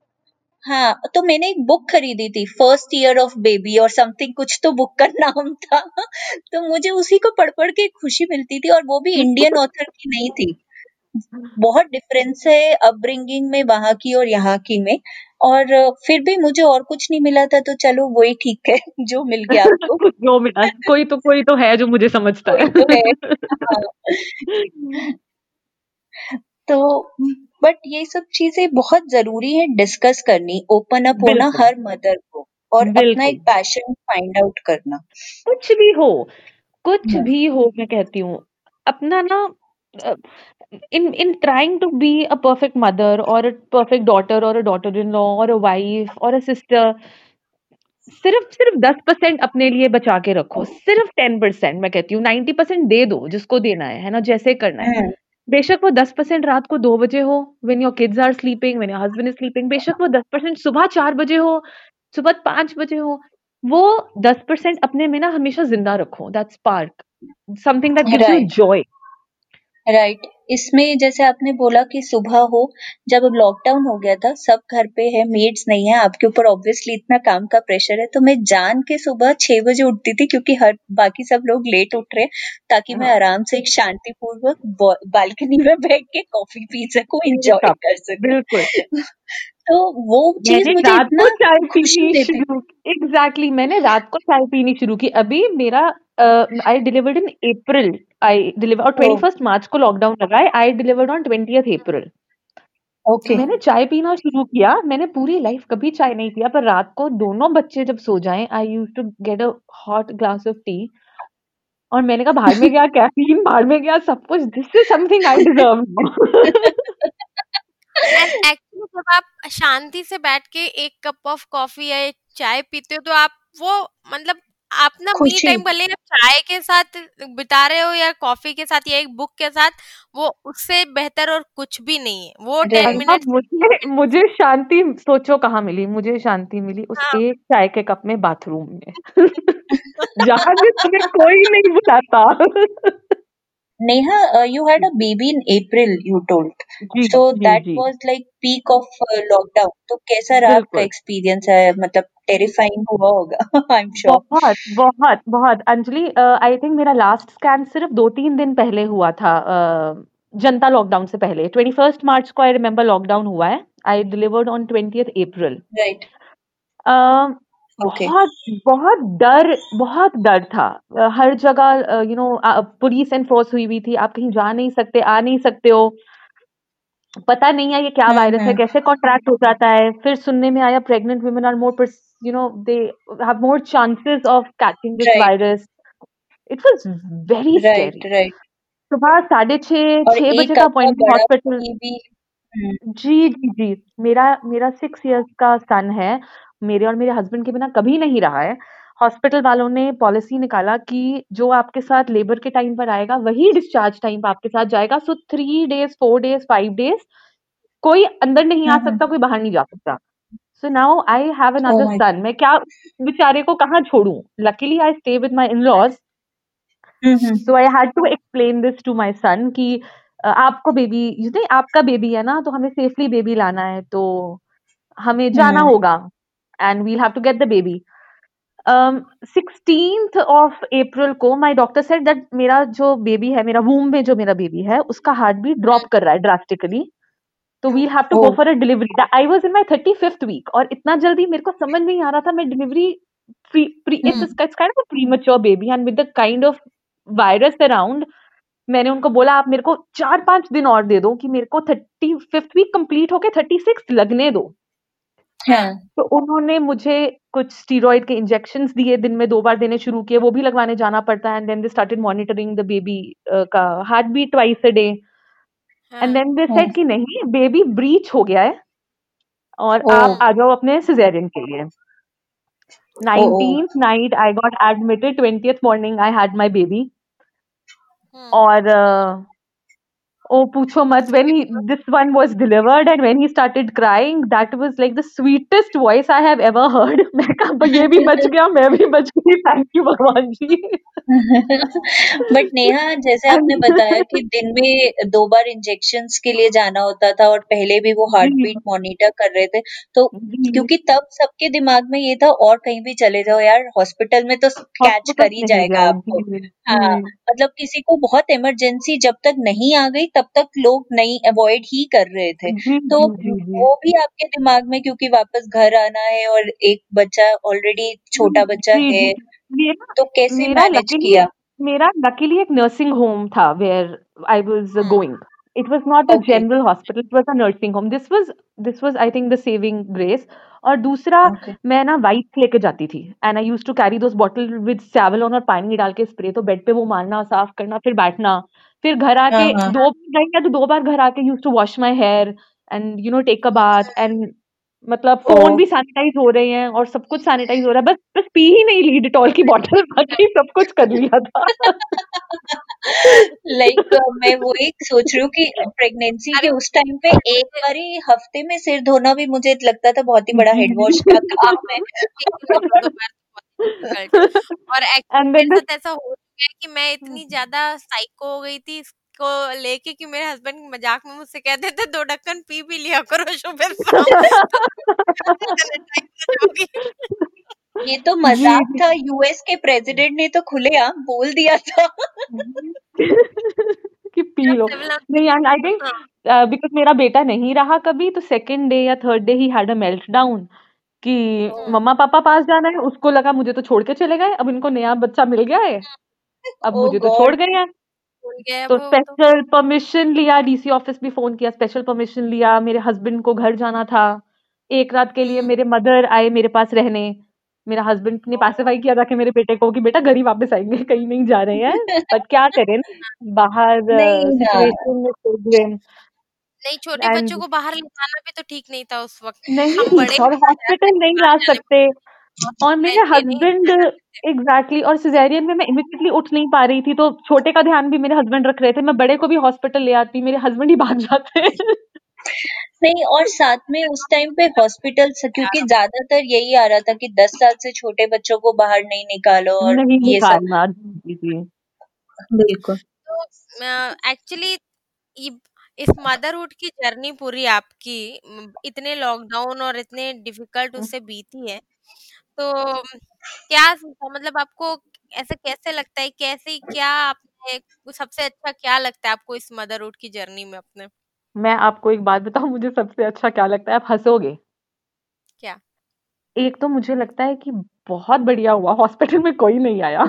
हाँ तो मैंने एक बुक खरीदी थी फ़र्स्ट ईयर ऑफ़ बेबी और समथिंग कुछ तो बुक का नाम था। तो मुझे उसी को पढ़ पढ़ के खुशी मिलती थी और वो भी इंडियन ऑथर की नहीं थी। बहुत डिफरेंस है अपब्रिंगिंग में वहाँ की और यहाँ की में। और फिर भी मुझे और कुछ नहीं मिला था तो चलो वही ठीक है जो मिल गया आपको। जो मिला कोई तो कोई तो है जो मुझे समझता है। तो है। हाँ। तो बट ये सब चीज़ें बहुत ज़रूरी है डिस्कस करनी ओपन अप होना हर मदर को और अपना एक पैशन फाइंड आउट करना। कुछ भी हो कुछ हम्म, भी हो मैं कहती हूँ अपना ना in in trying to be a perfect mother or a perfect daughter or a daughter-in-law or a wife or a sister सिर्फ़ सिर्फ़ 10% अपने लिए बचा के रखो। सिर्फ़ 10% मैं कहती हूँ 90% दे दो जिसको देना है है ना जैसे करना है। हम्म, बेशक वो 10% रात को दो बजे हो when your kids are sleeping when your husband is sleeping बेशक वो 10% सुबह चार बजे हो सुबह पाँच बजे हो वो 10% अपने में ना हमेशा ज़िंदा रखो। That spark something that gives you joy right इसमें जैसे आपने बोला कि सुबह हो जब अब लॉकडाउन हो गया था सब घर पे है मेड्स नहीं है आपके ऊपर ऑब्वियसली इतना काम का प्रेशर है तो मैं जान के सुबह छह बजे उठती थी क्योंकि हर बाकी सब लोग लेट उठ रहे हैं, ताकि मैं हाँ। आराम से एक शांतिपूर्वक बालकनी में बैठ के कॉफ़ी पी सकूँ एंजॉय कप कर सकूँ। बिल्कुल। तो वो चीज़ मुझे रात को चाय पीनी शुरू एग्जैक्टली मैंने रात को चाय पीनी शुरू की। अभी मेरा I delivered in April I deliver और ट्वेंटी फ़र्स्ट मार्च को लॉकडाउन लगा है I delivered on twenty April okay okay. मैंने चाय पीना शुरू किया मैंने पूरी लाइफ कभी चाय नहीं पिया पर रात को दोनों बच्चे जब सो जाएँ I use to get a hot glass of tea और मैंने कहा बाहर में गया कैफीन बाहर में गया सब कुछ this is something I deserve actually जब आप शांति से बैठ के एक कप ऑफ़ कॉफ़ी या एक चाय पीते हो तो आप वो मतलब आप ना मी टाइम भले आप चाय के साथ बिता रहे हो या कॉफ़ी के साथ या एक बुक के साथ वो उससे बेहतर और कुछ भी नहीं है। वो टेन मिनट मुझे मुझे शांति सोचो कहाँ मिली? मुझे शांति मिली उस हाँ। एक चाय के कप में बाथरूम में। जहाँ भी तुम्हें कोई नहीं बुलाता। Neha, uh, you had a baby in April, you told. Ji So ji that ji. was like peak of uh, lockdown. तो कैसा रहा आपका बिल्कुल. एक्सपीरियंस है मतलब टेरिफाइंग हुआ होगा आई एम श्योर बहुत बहुत बहुत. अंजलि आई थिंक मेरा लास्ट स्कैन सिर्फ़ दो तीन दिन पहले हुआ था uh, जनता लॉकडाउन से पहले. ट्वेंटी फ़र्स्ट मार्च को आई रिमेम्बर लॉकडाउन हुआ है. I delivered on twenty April right okay बहुत बहुत डर बहुत डर था। अ, हर जगह यू नो पुलिस एनफोर्स हुई हुई थी। आप कहीं जा नहीं सकते आ नहीं सकते हो। पता नहीं है ये क्या हम्म वायरस है हम्म। कैसे कॉन्ट्रैक्ट हो जाता है। फिर सुनने में आया pregnant women are more you know they have more chances of catching this right virus it was very right scary right सुबह साढ़े छः और छः बजे एक का आपका अपॉइंटमेंट बड़ा हॉस्पिटल भी हम्म। जी, जी, जी। मेरा मेरा सिक्स इयर्स का सन है। मेरे और मेरे हस्बैंड के बिना कभी नहीं रहा है। हॉस्पिटल वालों ने पॉलिसी निकाला कि जो आपके साथ लेबर के टाइम पर आएगा, वही डिस्चार्ज टाइम पर आपके साथ जाएगा। So three days, four days, five days कोई अंदर नहीं आ हम्म सकता, कोई बाहर नहीं जा सकता। So now I have oh another son मैं क्या बेचारे को कहाँ छोड़ू? Luckily I stay with my hmm hmm. So I had to explain this to my son कि आपको बेबी यू नहीं आपका बेबी है ना, तो हमें सेफली बेबी लाना है, तो हमें जाना हम्म। होगा। We'll have to get the baby. um, 16th of April को माय डॉक्टर सेड दैट मेरा जो बेबी है, मेरा वूम में जो मेरा बेबी है, उसका हार्ट बीट ड्रॉप कर रहा है ड्रास्टिकली। तो we'll have to go for a delivery. I was in my 35th week और इतना जल्दी मेरे को समझ नहीं आ रहा था मैं delivery pre pre it's it's kind of premature baby and with the kind of virus around मैंने उनको बोला आप मेरे को 4-5 दिन और दे दो कि मेरे को 35th वीक कंप्लीट होके 36th लगने दो। हाँ। तो उन्होंने मुझे कुछ स्टेरॉइड के इंजेक्शन दिए, दिन में दो बार देने शुरू किए, वो भी लगवाने जाना पड़ता है and then they started monitoring the baby का heart beat twice a day and then they said कि नहीं बेबी ब्रीच हो गया है और oh. आप आ जाओ अपने सिज़ेरियन के लिए। 19th night I got admitted 20th morning I had my baby और अ, Oh, पूछो मत when he this one was delivered and when he started crying that was like the sweetest voice I have ever heard. मैं कहा "ब- ये भी बच गया मैं भी बच गई थैंक यू भगवान जी बट नेहा जैसे आपने बताया कि दिन में दो बार इंजेक्शंस के लिए जाना होता था और पहले भी वो हार्ट बीट मॉनिटर कर रहे थे तो क्योंकि तब सबके दिमाग में ये था और कहीं भी चले जाओ यार हॉस्पिटल में तो कैच कर ही जाएगा जाए आपको। हाँ जी मतलब किसी को बहुत इमरजेंसी जब तक नहीं आ गई तब तक लोग नहीं अवॉइड ही कर रहे थे। तो वो भी आपके दिमाग में क्योंकि वापस घर आना है और एक बच्चा ऑलरेडी छोटा बच्चा है तो कैसे मैनेज किया? मेरा लकीली एक नर्सिंग होम था where I was going it was not a okay general hospital it was a nursing home. This was this was i think the saving grace. और दूसरा ओके मैं ना वाइप्स लेके जाती थी and I used to carry those bottle with Savlon और पानी डाल के स्प्रे तो बेड पे वो मारना साफ़ करना फिर बैठना फिर घर आके हाँ, हाँ। दो बार गई तो दो बार घर आके use to wash my hair and you know take a bath and मतलब फ़ोन भी सैनिटाइज हो रहे हैं और सब कुछ सैनिटाइज हो रहा है। बस बस पी ही नहीं ली डिटॉल की बॉटल बाकी सब कुछ कर लिया था। लाइक like, uh, मैं वो एक सोच रही हूँ कि प्रेगनेंसी के उस टाइम पे एक बारी हफ़्ते में सिर धोना भी मुझे लगता था बहुत ही बड़ा हेड वॉश का काम है। और एक्चुअली ऐसा हो गया कि मैं इतनी ज़्यादा साइको हो गई थी को लेके कि मेरे हस्बैंड मज़ाक में मुझसे कहते थे दो ढक्कन पी भी लिया करो सुबह ये तो मज़ाक था यूएस के प्रेसिडेंट ने तो खुलेआम बोल दिया था। कि पी लो। नहीं एंड आई थिंक बिकॉज़ मेरा बेटा नहीं रहा कभी तो सेकंड डे या थर्ड डे ही हैड अ मेल्ट डाउन कि मम्मा पापा पास जाना है उसको लगा मुझे तो छोड़ के चले गए अब इनको नया बच्चा मिल गया है। अब oh मुझे तो छोड़ गए हैं। तो स्पेशल परमिशन लिया डीसी ऑफ़िस भी फ़ोन किया स्पेशल परमिशन लिया मेरे हस्बैंड को घर जाना था। एक रात के लिए मेरे मदर आए मेरे पास रहने। मेरा हस्बैंड ने पैसिफाई किया था कि मेरे बेटे को कि बेटा घर ही वापस आएँगे कहीं नहीं जा रहे हैं। बट क्या करें? बाहर सिचुएशन में नहीं छोटे बच्चों को बाहर ले जाना भी तो ठीक नहीं था उस वक्त। नहीं और हॉस्पिटल नहीं ला सकते। और मेरे हस्बैंड एग्जैक्टली और सिजेरियन में मैं इमिडिएटली उठ नहीं पा रही थी तो छोटे का ध्यान भी मेरे हस्बैंड रख रहे थे। मैं बड़े को भी हॉस्पिटल ले आती मेरे हस्बैंड ही भाग जाते नहीं और साथ में उस टाइम पे हॉस्पिटल क्योंकि ज़्यादातर यही आ रहा था कि दस साल से छोटे बच्चों को बाहर नहीं निकालो और नहीं ये सब। बिल्कुल। तो एक्चुअली इस मदरहुड की जर्नी पूरी आपकी इतने लॉकडाउन और इतने डिफ़िकल्ट उससे बीती है। तो क्या मतलब आपको ऐसा कैसे लगता है? कैसे क्या आपने सबसे अच्छा क्या लगता है आपको इस मदरहुड की जर्नी में अपने? मैं आपको एक बात बताऊँ मुझे सबसे अच्छा क्या लगता है? आप हंसोगे। क्या? एक तो मुझे लगता है कि बहुत बढ़िया हुआ हॉस्पिटल में कोई नहीं आया।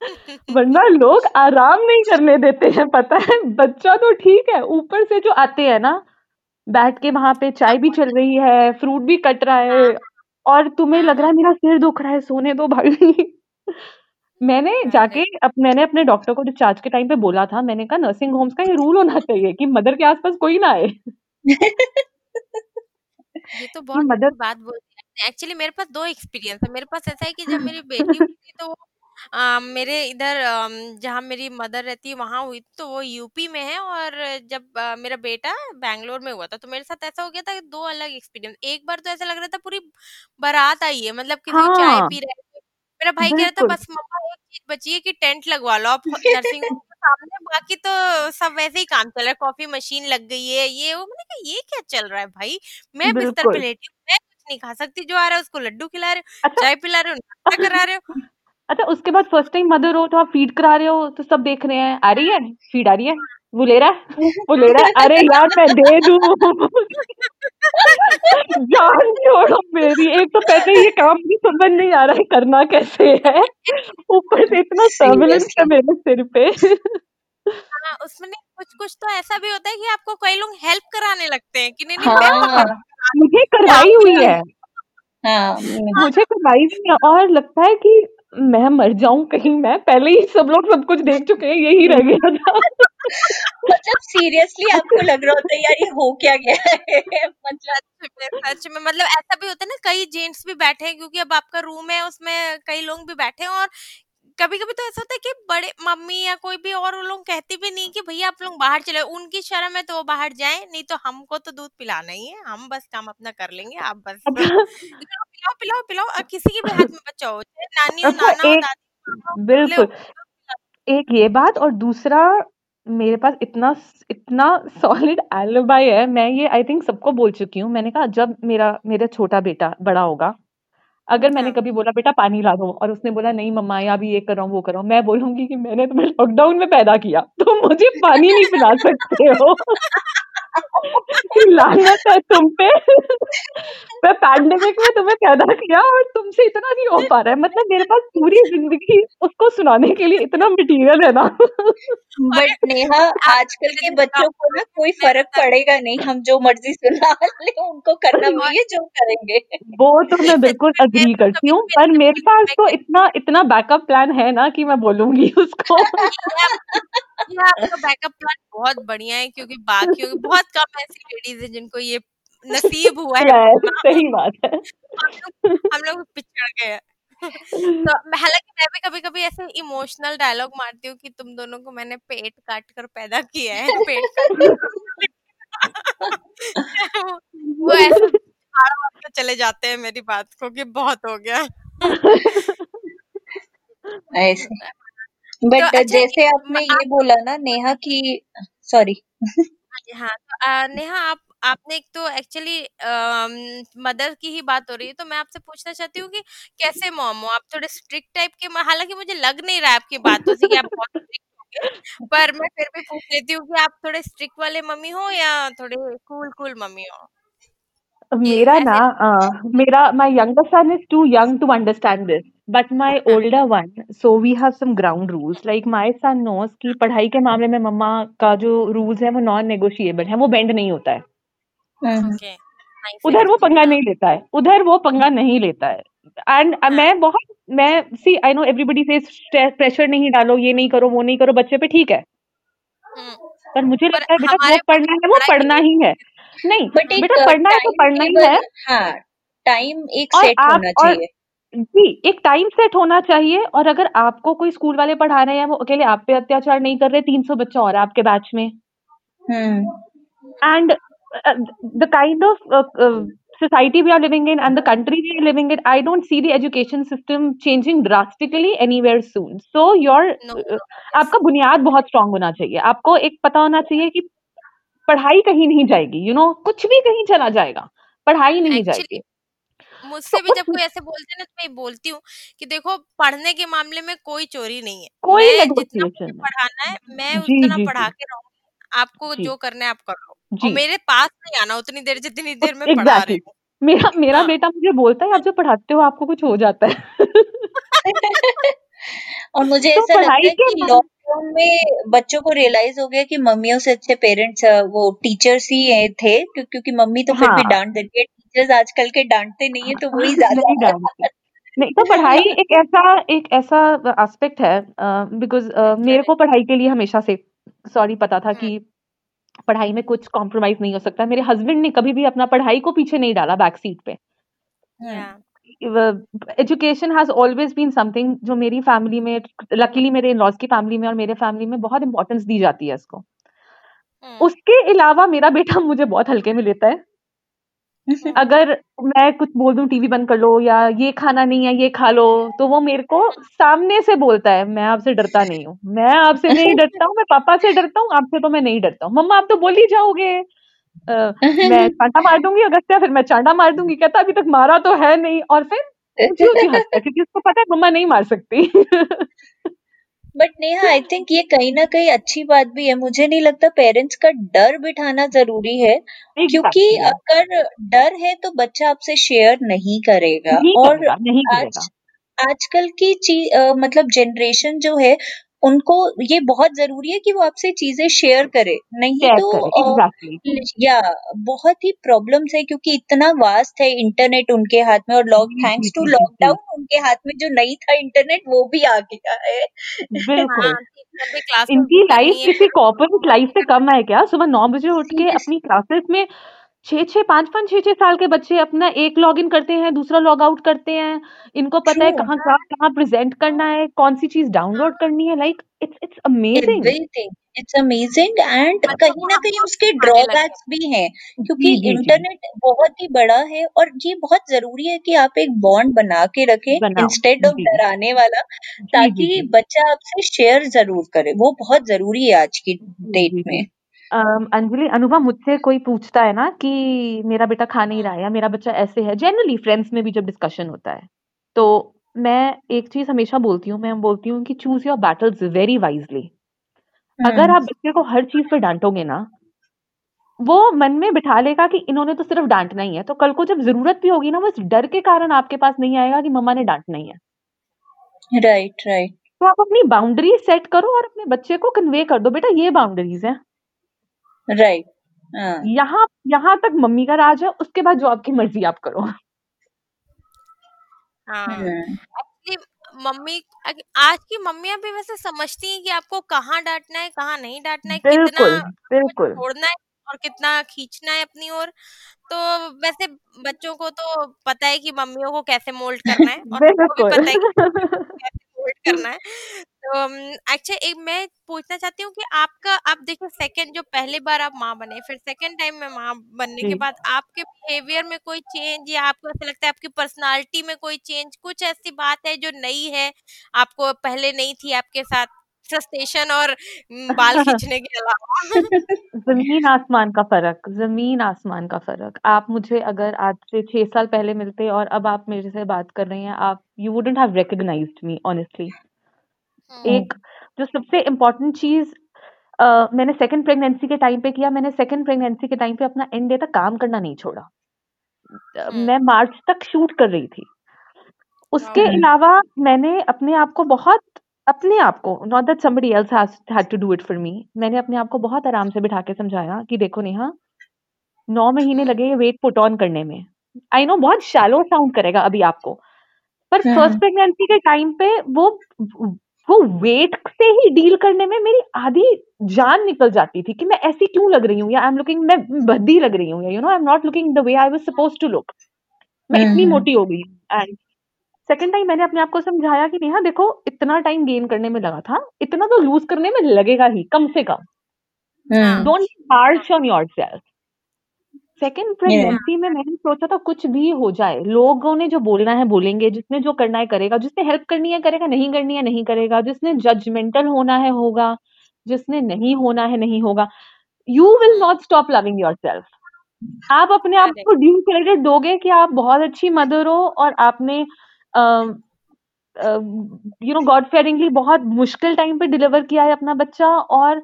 वरना लोग आराम नहीं करने देते हैं पता है? बच्चा तो ठीक है ऊपर से जो आते हैं ना बैठ के वहाँ पे चाय भी चल रही है फ्रूट भी कट रहा है हाँ। और तुम्हें लग रहा है मेरा सिर दुख रहा है सोने दो भाई। मैंने जाके अब मैंने अपने डॉक्टर को डिस्चार्ज के टाइम पे बोला था मैंने कहा नर्सिंग होम्स का ये रूल होना चाहिए कि मदर के आसपास कोई ना आए। ये तो बहुत मदर बात बोल एक्चुअली मेरे पास दो एक्सपीरियंस है। मेरे पास ऐसा है कि जब मेरी बेटी हुई थी तो आ, मेरे इधर जहाँ मेरी मदर रहती है वहाँ हुई तो वो यूपी में है और जब आ, मेरा बेटा बैंगलोर में हुआ था तो मेरे साथ ऐसा हो गया था कि दो अलग एक्सपीरियंस एक बार तो ऐसा लग रहा था पूरी बारात आई है मतलब किसी हाँ। चाय पी रहे मेरा भाई कह रहा था बस मम्मा एक चीज़ बची है कि टेंट लगवा लो आप नर्सिंग होम के सामने बाकी तो सब वैसे ही काम चल रहा है कॉफ़ी मशीन लग गई है ये वो। मैंने कहा ये क्या चल रहा है भाई? मैं बिस्तर पे लेटी हूँ मैं कुछ नहीं खा सकती जो आ रहा है उसको लड्डू खिला रहे हो अच्छा। चाय पिला रहे हो नाश्ता करा रहे हो। अच्छा उसके बाद फ़र्स्ट टाइम मदर हो तो आप फ़ीड करा रहे हो तो सब देख रहे हैं आ रही है? फ़ीड आ रही है? वो ले रहा है? वो ले रहा है? अरे यार मैं दे दू। जान छोड़ो मेरी एक तो पहले ये काम भी समझ नहीं आ रहा है करना कैसे है? ऊपर से इतना सर्विलेंस है मेरे सिर पे। हाँ उसमें कुछ कुछ तो ऐसा भी होता है कि आपको कई लोग हेल्प कराने लगते हैं कि नहीं नहीं हाँ, मुझे करवाई हुई है। हाँ, मुझे करवाई हुई है और लगता है कि मैं मर जाऊँ कहीं मैं पहले ही सब लोग सब कुछ देख चुके हैं यही रह गया था। मतलब सीरियसली आपको लग रहा होता है यार ये हो क्या गया है? मतलब सच में मतलब ऐसा भी होता है ना कई जेंट्स भी बैठे हैं क्योंकि अब आपका रूम है उसमें कई लोग भी बैठे हैं और कभी कभी तो ऐसा होता है कि बड़े मम्मी या कोई भी और लोग कहती भी नहीं कि भैया आप लोग बाहर चले उनकी शर्म है तो वो बाहर जाए नहीं तो हमको तो दूध पिलाना ही है। हम बस काम अपना कर लेंगे आप बस पिलाओ पिलाओ पिलाओ अब किसी के भी हाथ में बच्चा हो नानी हो अच्छा, नाना हो दादी बिल्कुल। एक ये बात और दूसरा मेरे पास इतना इतना सॉलिड एलिबाई है मैं ये आई थिंक सबको बोल चुकी हूँ। मैंने कहा जब मेरा मेरा छोटा बेटा बड़ा होगा अगर मैंने हाँ। कभी बोला बेटा पानी ला दो और उसने बोला नहीं मम्मा या भी ये कर रहा हूँ वो कर रहा हूँ मैं बोलूँगी कि मैंने तुम्हें लॉकडाउन में पैदा किया तो मुझे पानी नहीं पिला सकते हो। लानत है तुम पे। मैं पैंडेमिक में तुम्हें पैदा किया और तुमसे इतना नहीं हो पा रहा है। मतलब मेरे पास पूरी ज़िंदगी उसको सुनाने के लिए इतना मटेरियल है ना। बट नेहा आजकल के बच्चों को ना कोई फ़र्क पड़ेगा नहीं। हम जो मर्ज़ी सुना ले उनको करना है जो करेंगे। वो तो मैं बिल्कुल अग्री करती हूँ पर मेरे पास तो इतना इतना बैकअप प्लान है ना कि मैं बोलूँगी उसको। ये आपका बैकअप प्लान बहुत बढ़िया है क्योंकि बाकियों के बहुत कम ऐसी लेडीज़ है जिनको ये नसीब हुआ है। सही बात है। हम लोग पिछड़ गए तो हालाँकि मैं भी कभी कभी ऐसे इमोशनल डायलॉग मारती हूँ कि तुम दोनों को मैंने पेट काट कर पैदा किया है पेट काट वो ऐसे के चले जाते हैं मेरी बात को कि बहुत हो गया। ऐसे। बट तो अच्छा जैसे आपने ये बोला ना नेहा की सॉरी। हाँ तो नेहा आप आपने एक तो एक्चुअली मदर की ही बात हो रही है तो मैं आपसे पूछना चाहती हूँ कि कैसे मॉम हो? आप थोड़े स्ट्रिक्ट टाइप के हालाँकि मुझे लग नहीं रहा है आपकी बातों से कि आप बहुत स्ट्रिक्ट पर मैं फिर भी पूछ लेती हूँ कि आप थोड़े स्ट्रिक्ट वाले मम्मी हो या थोड़े कूल कूल मम्मी हो? मेरा ना मेरा my younger son is too young to understand this but my older one so we have some ground rules like my son knows कि पढ़ाई के मामले में मम्मा का जो रूल्स है वो नॉन नेगोशिएबल है वो बेंड नहीं होता है। Okay. उधर वो पंगा नहीं लेता है। उधर वो पंगा नहीं लेता है। एंड हाँ. मैं बहुत मैं सी आई नो एवरीबडी से प्रेशर नहीं डालो ये नहीं करो वो नहीं करो बच्चे पे ठीक है। हम्म। पर मुझे लगता है बेटा वो पढ़ना है वो पढ़ना ही है। नहीं बेटा पढ़ना है तो पढ़ना ही है। हाँ टाइम एक सेट होना चाहिए। जी एक टाइम सेट होना चाहिए और अगर आपको कोई स्कूल वाले पढ़ा रहे हैं वो अकेले आप पे अत्याचार नहीं कर रहे तीन सौ बच्चे और आपके बैच में। And the kind of society we are living in and the country we are living in I don't see the education system changing drastically anywhere soon so your आपका बुनियाद बहुत स्ट्रांग होना चाहिए। आपको एक पता होना चाहिए कि पढ़ाई कहीं नहीं जाएगी यू you नो know? कुछ भी कहीं चला जाएगा पढ़ाई नहीं Actually, जाएगी। मुझसे भी जब कोई ऐसे बोलते हैं ना तो मैं बोलती हूँ कि देखो पढ़ने के मामले में कोई चोरी नहीं है। कोई मैं जितना पढ़ाना है मैं उतना पढ़ा के रहूँगी। आपको जो। करना है आप कर लो। मेरे पास नहीं आना उतनी देर जितनी देर में पढ़ा रही हूँ। मेरा मेरा हाँ. बेटा मुझे बोलता है आप जो पढ़ाते हो आपको कुछ हो जाता है। और मुझे तो ऐसा लगता है कि लॉकडाउन में बच्चों को रियलाइज़ हो गया कि मम्मियों से अच्छे पेरेंट्स वो टीचर्स ही थे क्योंकि मम्मी तो हाँ। फिर हाँ. भी डांट देती है टीचर्स आजकल के डांटते नहीं है तो वही ज़्यादा नहीं तो पढ़ाई एक ऐसा एक ऐसा एस्पेक्ट है बिकॉज़ uh, uh, मेरे को पढ़ाई के लिए हमेशा से सॉरी पता था कि पढ़ाई में कुछ कॉम्प्रोमाइज नहीं हो सकता। मेरे हस्बैंड ने कभी भी अपना पढ़ाई को पीछे नहीं डाला बैक सीट पे। Education has always been something जो मेरी फैमिली में लकीली मेरे इन लॉज की फैमिली में और मेरे फैमिली में बहुत इंपॉर्टेंस दी जाती है इसको। hmm. उसके अलावा मेरा बेटा मुझे बहुत हल्के में लेता है। अगर मैं कुछ बोल दूँ टीवी बंद कर लो या ये खाना नहीं है ये खा लो तो वो मेरे को सामने से बोलता है मैं आपसे डरता नहीं हूँ मैं आपसे नहीं डरता हूँ मैं पापा से डरता हूँ आपसे तो मैं नहीं डरता हूँ। मम्मा आप तो बोल ही जाओगे। मैं चांटा मार दूँगी अगस्त्या फिर मैं चांटा मार दूँगी कहता अभी तक मारा तो है नहीं। और फिर क्योंकि उसको पता है मम्मा नहीं मार सकती। बट नेहा आई थिंक ये कहीं ना कहीं अच्छी बात भी है। मुझे नहीं लगता पेरेंट्स का डर बिठाना ज़रूरी है क्योंकि अगर डर है तो बच्चा आपसे शेयर नहीं करेगा। नहीं और करेगा, नहीं आज आजकल की चीज़ मतलब जनरेशन जो है उनको ये बहुत ज़रूरी है कि वो आपसे चीज़ें शेयर करे। नहीं तो exactly. या बहुत ही प्रॉब्लम्स है क्योंकि इतना वास्ट है इंटरनेट उनके हाथ में और लॉक थैंक्स टू लॉकडाउन उनके हाथ में जो नहीं था इंटरनेट वो भी आ गया है। बिल्कुल। हाँ, इनकी लाइफ किसी कॉर्पोरेट लाइफ से कम है क्या? सुबह नौ बजे उठ के अपनी क्लासेस में पाँच पाँच छह छह साल के बच्चे अपना एक लॉग इन करते हैं दूसरा लॉग आउट करते हैं। इनको पता है कहाँ कहाँ कहाँ प्रेजेंट करना है कौन सी चीज़ डाउनलोड करनी है like it's it's amazing it's amazing and कहीं ना कहीं उसके ड्रॉबैक्स भी हैं क्योंकि इंटरनेट बहुत ही बड़ा है और ये बहुत ज़रूरी है कि आप एक बॉन्ड बना के रखें इंस्टेड ऑफ़ डराने वाला ताकि बच्चा आपसे शेयर ज़रूर करे। वो बहुत ज़रूरी है आज की डेट में। अंजलि अनुभव मुझसे कोई पूछता है ना कि मेरा बेटा खा नहीं रहा है या मेरा बच्चा ऐसे है जनरली फ्रेंड्स में भी जब डिस्कशन होता है तो मैं एक चीज़ हमेशा बोलती हूँ मैं बोलती हूँ कि choose your battles very wisely अगर हम्म। आप बच्चे को हर चीज़ पे डांटोगे ना वो मन में बिठा लेगा कि इन्होंने तो सिर्फ़ डांटना ही है तो कल को जब ज़रूरत भी होगी ना वो इस डर के कारण आपके पास नहीं आएगा कि मम्मा ने डांटना ही है। राइट राइट तो आप अपनी बाउंड्री सेट करो और अपने बच्चे को कन्वे कर दो बेटा ये बाउंड्रीज है। राइट हाँ। यहाँ यहाँ तक मम्मी का राज है उसके बाद जो आपकी मर्ज़ी आप करो। हाँ। एक्चुअली मम्मी आज की मम्मियाँ भी वैसे समझती हैं कि आपको कहाँ डांटना है कहाँ नहीं डांटना है बिल्कुल कितना बिल्कुल। छोड़ना है और कितना खींचना है अपनी ओर। तो वैसे बच्चों को तो पता है कि मम्मियों को कैसे मोल्ड करना है और उनको भी पता है कि कैसे मोल्ड करना है। अच्छा एक मैं पूछना चाहती हूँ कि आपका आप देखो सेकंड जो पहले बार आप माँ बने फिर सेकंड टाइम में माँ बनने के बाद आपके बिहेवियर में कोई चेंज या आपको ऐसा लगता है आपकी पर्सनालिटी में कोई चेंज कुछ ऐसी बात है जो नई है? आपको पहले नहीं थी आपके साथ फ्रस्ट्रेशन और बाल खींचने के अलावा? ज़मीन आसमान का फ़र्क ज़मीन आसमान का फ़र्क। आप मुझे अगर आज से छह साल पहले मिलते और अब आप मेरे से बात कर रही हैं आप you wouldn't have recognised me honestly एक जो सबसे इम्पोर्टेंट चीज़ uh, मैंने सेकंड प्रेगनेंसी के टाइम पे किया मैंने सेकंड प्रेगनेंसी के टाइम पे अपना एंड डे तक काम करना नहीं छोड़ा। हम्म। मैं मार्च तक शूट कर रही थी। उसके अलावा मैंने अपने आप को बहुत अपने आप को not that somebody else had to do it for me मैंने अपने आप को बहुत आराम से बिठा के समझाया कि देखो नेहा नौ महीने हम्म। लगे ये वेट पुट ऑन करने में। आई नो बहुत शैलो साउंड करेगा अभी आपको। पर फ़र्स्ट प्रेगनेंसी के टाइम पे वो वो वेट से ही डील करने में मेरी आधी जान निकल जाती थी कि मैं ऐसी क्यों लग रही हूँ या आई एम लुकिंग मैं भद्दी लग रही हूँ you know I am not looking the way I was suppose to look मैं इतनी हम्म। मोटी हो गई एंड सेकंड टाइम मैंने अपने आप को समझाया कि नेहा देखो इतना टाइम गेन करने में लगा था इतना तो लूज करने में लगेगा ही कम से कम। Don't harsh on your self second pregnancy में मैंने सोचा था कुछ भी हो जाए। लोगों ने जो बोलना है बोलेंगे जिसने जो करना है करेगा जिसने हेल्प करनी है करेगा नहीं करनी है नहीं करेगा जिसने जजमेंटल होना है होगा जिसने नहीं होना है नहीं होगा। You will not stop loving your yourself अपने आप को ड्यू क्रेडिट दोगे कि आप बहुत अच्छी मदर हो और आपने यू नो गॉड फेयरिंगली बहुत मुश्किल टाइम पे डिलीवर किया है अपना बच्चा और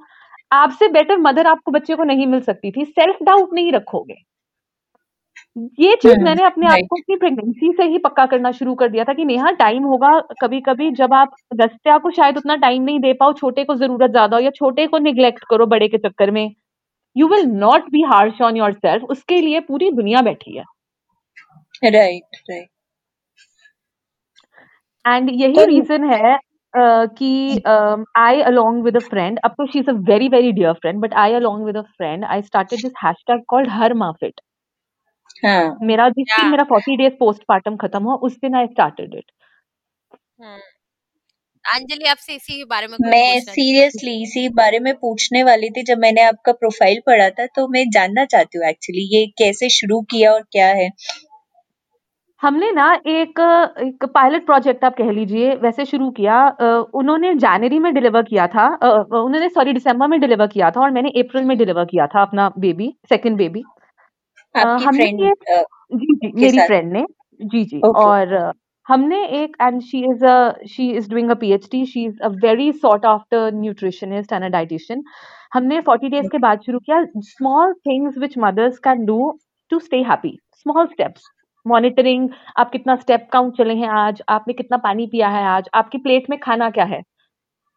आपसे बेटर मदर आपको बच्चे को नहीं मिल सकती थी। सेल्फ डाउट नहीं रखोगे। ये चीज़ हम्म, मैंने अपने आप को अपनी प्रेगनेंसी से ही पक्का करना शुरू कर दिया था कि नेहा टाइम होगा कभी कभी जब आप दस्तिया को शायद उतना टाइम नहीं दे पाओ छोटे को ज़रूरत ज़्यादा हो या छोटे को निग्लेक्ट करो बड़े के चक्कर में। You will not be harsh on your self उसके लिए पूरी दुनिया बैठी है। राइट राइट एंड यही रीजन है uh, कि I along with a friend अब तो she is a very very dear friend but I along with a friend I started this hashtag called हर माफिट हाँ। मेरा जिस दिन मेरा फोर्टी डेज़ पोस्टमार्टम खत्म हुआ उस दिन आई स्टार्टेड इट अंजलि आपसे इसी बारे में मैं सीरियसली इसी बारे में पूछने वाली थी जब मैंने आपका प्रोफ़ाइल पढ़ा था तो मैं जानना चाहती हूँ एक्चुअली ये कैसे शुरू किया और क्या है? हमने ना एक एक पायलट प्रोजेक्ट आप कह लीजिए वैसे शुरू किया उन्होंने जनवरी में डिलीवर किया था उन्होंने सॉरी दिसंबर में डिलीवर किया था और मैंने अप्रैल में डिलीवर किया था अपना बेबी सेकंड बेबी हमने ये जी जी मेरी फ्रेंड ने जी जी और हमने एक and she is a she is doing a PhD she is a very sought after nutritionist and a dietitian हमने 40 डेज़ के बाद शुरू किया small things which mothers can do to stay happy small steps monitoring आप कितना step count चले हैं आज आपने कितना पानी पिया है आज आपकी प्लेट में खाना क्या है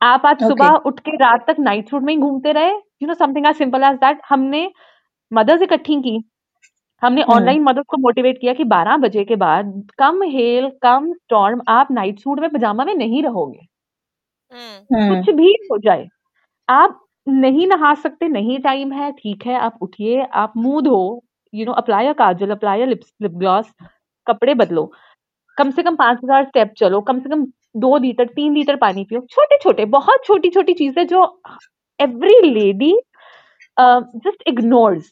आप आज okay. सुबह उठ के रात तक नाइट सूट में ही घूमते रहे you know something as simple as that हमने मदर्स इकट्ठी की हमने ऑनलाइन हम्म। मदर्स को मोटिवेट किया कि 12 बजे के बाद कम हेल कम स्टॉर्म आप नाइट सूट में पजामा में नहीं रहोगे हम्म। कुछ भी हो जाए आप नहीं नहा सकते नहीं टाइम है ठीक है आप उठिए आप मुँह धो you know apply a kajal apply a lip lip gloss कपड़े बदलो। कम से कम पाँच हज़ार स्टेप चलो कम से कम दो लीटर तीन लीटर पानी पियो। छोटे छोटे बहुत छोटी छोटी चीज़ें जो every lady just ignores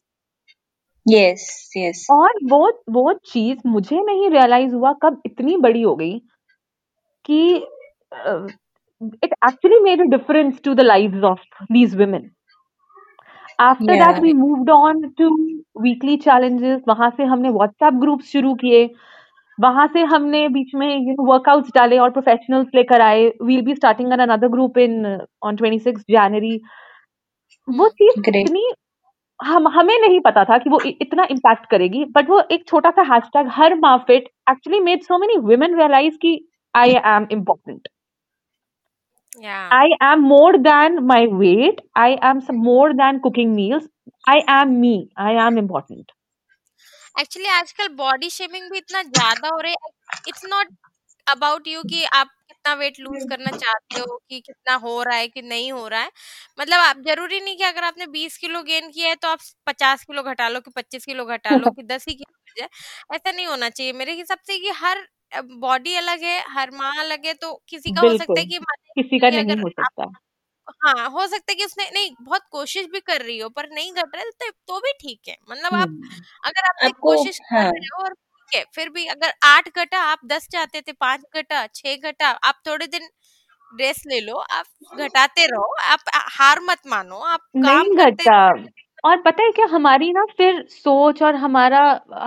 yes yes और वो वो चीज़ मुझे नहीं रियलाइज़ हुआ कब इतनी बड़ी हो गई कि it actually made a difference to the lives of these women after that we moved on to weekly challenges वहाँ से हमने व्हाट्सएप ग्रुप शुरू किए। वहाँ से हमने बीच में यू नो वर्कआउट्स डाले और प्रोफेशनल्स लेकर आए। We'll be starting another group in on 26 January वो चीज़ इतनी हम हमें नहीं पता था कि वो इतना इम्पैक्ट करेगी बट वो एक छोटा सा हैशटैग हर माफिट actually made so many women realise कि I am important I am more than my weight I am more than cooking meals I am me I am important actually आजकल body shaming भी इतना ज़्यादा हो रही है। It's not about you कि आप कितना वेट लूज करना चाहते हो कि कितना हो रहा है कि नहीं हो रहा है। मतलब आप ज़रूरी नहीं कि अगर आपने बीस किलो गेन किया है तो आप पचास किलो घटा लो कि पच्चीस किलो घटा लो कि दस ही किलो जाए। ऐसा नहीं होना चाहिए। मेरे हिसाब से कि हर बॉडी अलग है हर माँ अलग है तो किसी का हो सकता है कि किसी का नहीं हो सकता हाँ हो सकता है कि उसने नहीं बहुत कोशिश भी कर रही हो पर नहीं घट रहा है तो, तो भी ठीक है मतलब आप हम्म। अगर आप कोशिश हाँ. कर रहे हो और ठीक है फिर भी अगर आठ घटा आप दस चाहते थे पाँच घटा छह घटा आप थोड़े दिन रेस्ट ले लो आप घटाते रहो आप हार मत मानो आप काम करते घटा और पता है क्या हमारी ना फिर सोच और हमारा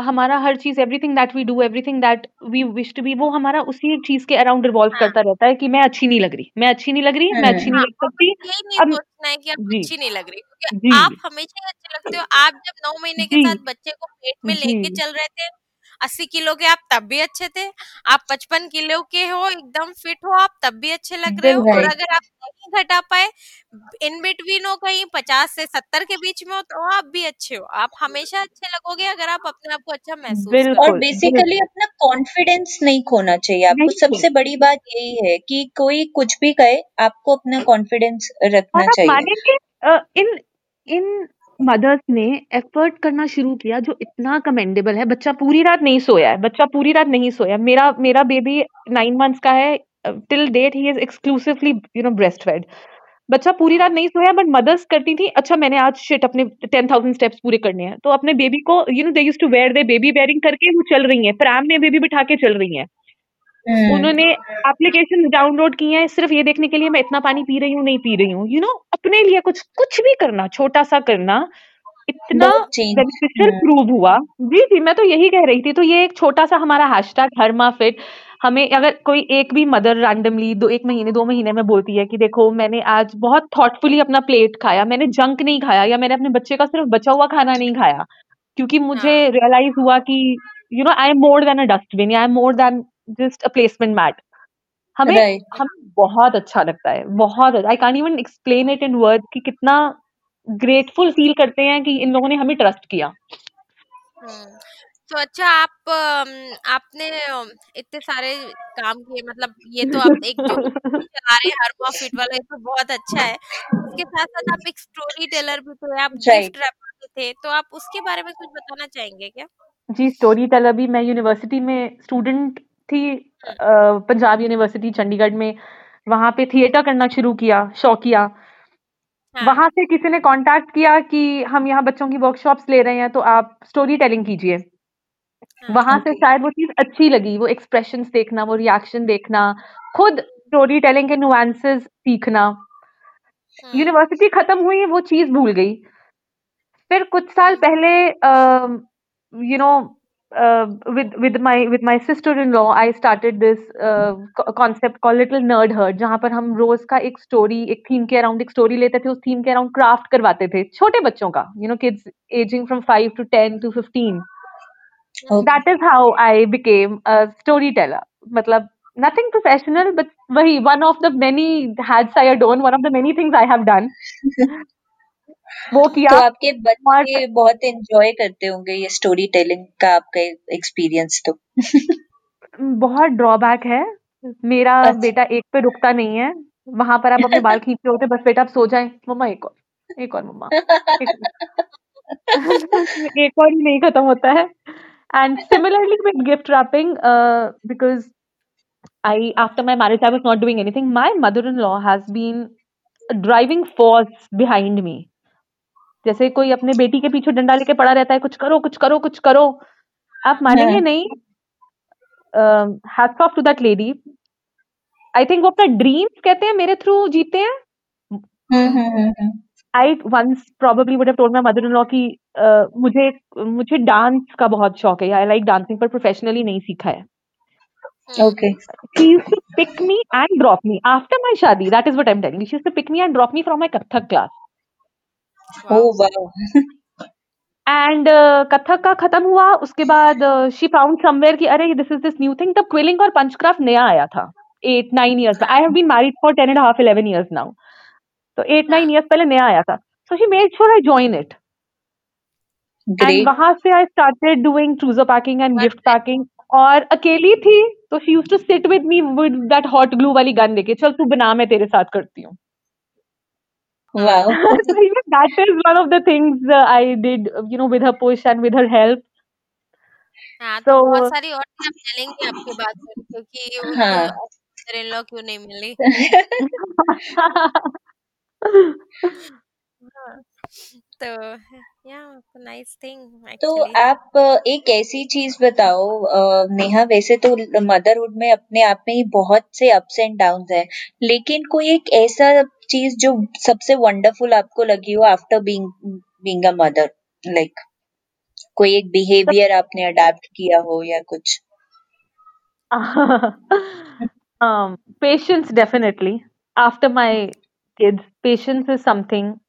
हमारा हर चीज़ everything that we do everything that we wish to be वो हमारा उसी चीज़ के अराउंड रिवॉल्व हाँ. करता रहता है कि मैं अच्छी नहीं लग रही मैं अच्छी नहीं लग रही मैं अच्छी नहीं हाँ, लग सकती यही नहीं अब, सोचना है कि आप अच्छी नहीं लग रही क्योंकि आप हमेशा अच्छे लगते हो आप जब नौ महीने के साथ बच्चे को पेट में लेके चल रहे थे अस्सी किलो के आप तब भी अच्छे थे। आप पचपन किलो के हो एकदम फिट हो आप तब भी अच्छे लग रहे हो और अगर आप नहीं घटा पाए इन बिटवीन हो कहीं पचास से सत्तर के बीच में हो तो आप भी अच्छे हो। आप हमेशा अच्छे लगोगे अगर आप अपने आप को अच्छा महसूस और बेसिकली अपना कॉन्फिडेंस नहीं खोना चाहिए। आपको सबसे बड़ी बात यही है कि कोई कुछ भी कहे आपको अपना कॉन्फिडेंस रखना चाहिए। इन इन मदर्स ने एफर्ट करना शुरू किया जो इतना कमेंडेबल है। बच्चा पूरी रात नहीं सोया है। बच्चा पूरी रात नहीं सोया। मेरा मेरा बेबी नाइन मंथ्स का है। Till date he is exclusively you know breast fed बच्चा पूरी रात नहीं सोया बट मदर्स करती थी अच्छा मैंने आज शिट अपने टेन थाउज़ेंड स्टेप्स पूरे करने हैं। तो अपने बेबी को you know they use to wear they baby wearing करके वो चल रही है। प्रैम में बेबी बिठा के चल रही है। उन्होंने एप्लीकेशन डाउनलोड की है सिर्फ़ ये देखने के लिए मैं इतना पानी पी रही हूँ नहीं पी रही हूँ यू नो अपने लिए कुछ कुछ भी करना छोटा सा करना इतना बेनिफिशियल प्रूव हम्म। हुआ जी जी मैं तो यही कह रही थी तो ये एक छोटा सा हमारा हैशटैग हर माह फिट हमें अगर कोई एक भी मदर रैंडमली दो एक महीने दो महीने में बोलती है कि देखो मैंने आज बहुत थॉटफुली अपना प्लेट खाया मैंने जंक नहीं खाया या मैंने अपने बच्चे का सिर्फ़ बचा हुआ खाना नहीं खाया क्योंकि मुझे रियलाइज़ हाँ। हुआ कि you know I am more than a dustbin I am more than just a placement mat हमें right. हमें बहुत अच्छा लगता है बहुत I can even explain it in word कि कितना ग्रेटफुल फील करते हैं कि इन लोगों ने हमें ट्रस्ट किया। हम्म, तो अच्छा आप आपने इतने सारे काम किए मतलब ये तो आप एक जो चला रहे हर फिट वाला ये तो बहुत अच्छा है। इसके साथ साथ आप एक स्टोरी टेलर भी थे आप गिफ्ट रैपर भी थे तो आप उसके बारे में कुछ बताना चाहेंगे क्या? जी स्टोरी टेलर भी मैं यूनिवर्सिटी में स्टूडेंट थी पंजाब यूनिवर्सिटी चंडीगढ़ में वहाँ पे थिएटर करना शुरू किया शौकिया हाँ. वहाँ से किसी ने कांटेक्ट किया कि हम यहाँ बच्चों की वर्कशॉप्स ले रहे हैं तो आप स्टोरी टेलिंग कीजिए हाँ, वहाँ से शायद वो चीज़ अच्छी लगी वो एक्सप्रेशन देखना वो रिएक्शन देखना खुद स्टोरी टेलिंग के नुआंसेस सीखना यूनिवर्सिटी हाँ। खत्म हुई वो चीज़ भूल गई फिर कुछ साल हाँ। पहले you know uh, with with my with my sister-in-law, I started this uh, concept called Little Nerd Herd, जहाँ पर हम रोज का एक स्टोरी एक थीम के अराउंड एक स्टोरी लेते थे उस थीम के अराउंड क्राफ्ट करवाते थे छोटे बच्चों का you know kids aging from five to ten to fifteen that is how I became a story teller मतलब nothing professional but wahi one of the many hats I adorn one of the many things I have done वो किया। तो आपके बच्चे बहुत enjoy करते होंगे ये स्टोरी टेलिंग का आपका एक्सपीरियंस तो। बहुत ड्रॉबैक है। मेरा अच्छा। बेटा एक पे रुकता नहीं है। वहाँ पर आप अपने बाल खींच रहे होते बस बेटा आप सो जाए। मम्मा एक और एक और मम्मा। एक और ही नहीं खत्म होता है। And similarly with gift wrapping because I after my marriage I was not doing anything my mother in law has been driving force behind me जैसे कोई अपने बेटी के पीछे डंडा लेके पड़ा रहता है कुछ करो कुछ करो कुछ करो आप मानेंगे हाँ। नहीं hats off to that lady I think वो अपना ड्रीम्स कहते हैं मेरे थ्रू जीते हैं I once probably would have told my mother in law कि मुझे मुझे डांस का बहुत शौक है आई लाइक डांसिंग पर प्रोफेशनली नहीं सीखा है Okay. She used to pick me and drop me after my shadi. That is what I'm telling you. She used to pick me and drop me from my Kathak class. And Kathak का खत्म हुआ उसके बाद she found somewhere कि अरे this is this new thing तब quilling और punch craft नया आया था at nine years I have been married for ten and half eleven years now तो एट नाइन ईयर्स पहले नया आया था। So she made sure I join it and वहाँ से I started doing trousseau packing and gift packing और अकेली थी तो she use to sit with me with that hot glue वाली gun लेके चल तू बना मैं तेरे साथ करती हूँ। Wow. so even that is one of the things uh, I did, uh, you know, with her push and with her help. हाँ तो बहुत So सारी और चीजें हम चलेंगे आपकी बात सुन के कि उनको हाँ मदर इन लॉ क्यों नहीं मिली हाँ तो या नाइस थिंग तो एक्चुअली आप अ, एक ऐसी चीज़ बताओ अ, नेहा वैसे तो मदरहुड में अपने आप में ही बहुत से अप्स एंड डाउन्स है लेकिन कोई एक ऐसा चीज़ जो सबसे वंडरफुल आपको लगी हो after being being a mother like कोई एक बिहेवियर आपने अडॉप्ट किया हो या कुछ um, patience definitely. After my kids, patience is something.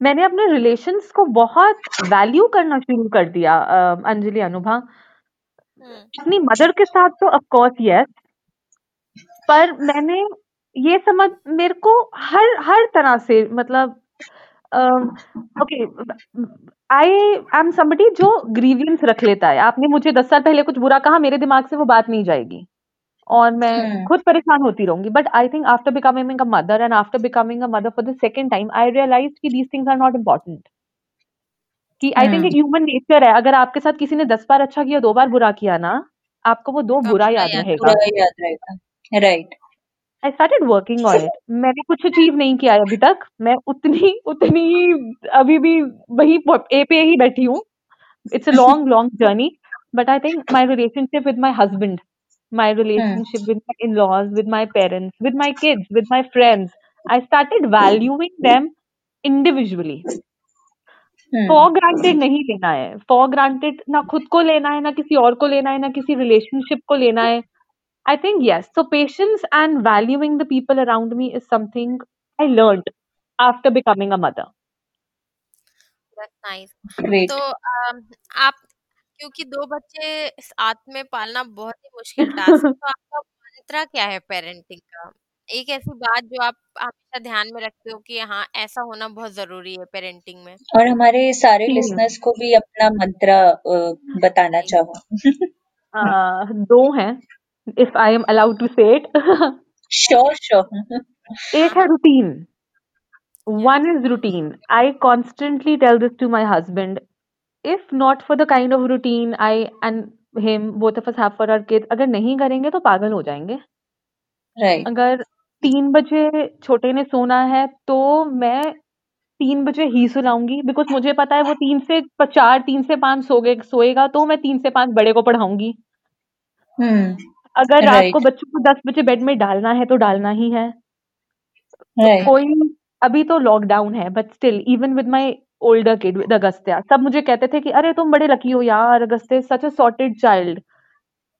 मैंने अपने रिलेशंस को बहुत वैल्यू करना शुरू कर दिया अ, अंजलि अनुभा। हम्म। अपनी मदर के साथ तो ऑफ़ कोर्स यस पर मैंने ये समझ मेरे को हर हर तरह से मतलब ओके आई एम समबडी जो ग्रीवियंस रख लेता है। आपने मुझे दस साल पहले कुछ बुरा कहा मेरे दिमाग से वो बात नहीं जाएगी। और मैं हम्म। खुद परेशान होती रहूँगी। But I think after becoming a mother and after becoming a mother for the second time I realise कि these things are not important कि आई थिंक एक ह्यूमन नेचर है। अगर आपके साथ किसी ने दस बार अच्छा किया दो बार बुरा किया ना आपको वो दो बुरा याद रहेगा। Right I started working on it मैंने कुछ अचीव नहीं किया है अभी तक। मैं उतनी उतनी अभी भी वही ए पे ही बैठी हूँ। It's a long long journey but I think my relationship with my husband my hmm relationship with my in-laws with my parents with my kids with my friends i started valuing them individually for hmm granted नहीं लेना है for granted ना खुद को लेना है ना किसी और को लेना है ना किसी relationship को लेना है i think yes so patience and valuing the people around me is something i learned after becoming a mother that's nice great तो अम, आप क्योंकि दो बच्चे साथ में पालना बहुत ही मुश्किल टास्क है तो आपका मंत्रा क्या है पेरेंटिंग का? एक ऐसी बात जो आप हमेशा ध्यान में रखते हो कि हाँ ऐसा होना बहुत ज़रूरी है पेरेंटिंग में। और हमारे सारे लिसनर्स को भी अपना मंत्र अ, बताना जी। चाहो। uh, दो हैं if I am allowed to say it sure sure हाँ एक है हाँ या one is routine I constantly tell this to my husband if not for the kind of routine I and him both of us have for our kids अगर नहीं करेंगे तो पागल हो जाएँगे। राइट अगर तीन बजे छोटे ने सोना है तो मैं तीन बजे ही सुलाऊँगी बिकॉज़ मुझे पता है वो तीन से चार तीन से पाँच सोगे सोएगा तो मैं तीन से पाँच बड़े को पढ़ाऊँगी। हम्म अगर रात को बच्चों को दस बजे बेड में डालना है तो डालना ही है। तो कोई अभी तो लॉकडाउन है but still even with my older kid with Agastya सब मुझे कहते थे कि अरे तुम बड़े लकी हो यार Agastya such a sorted child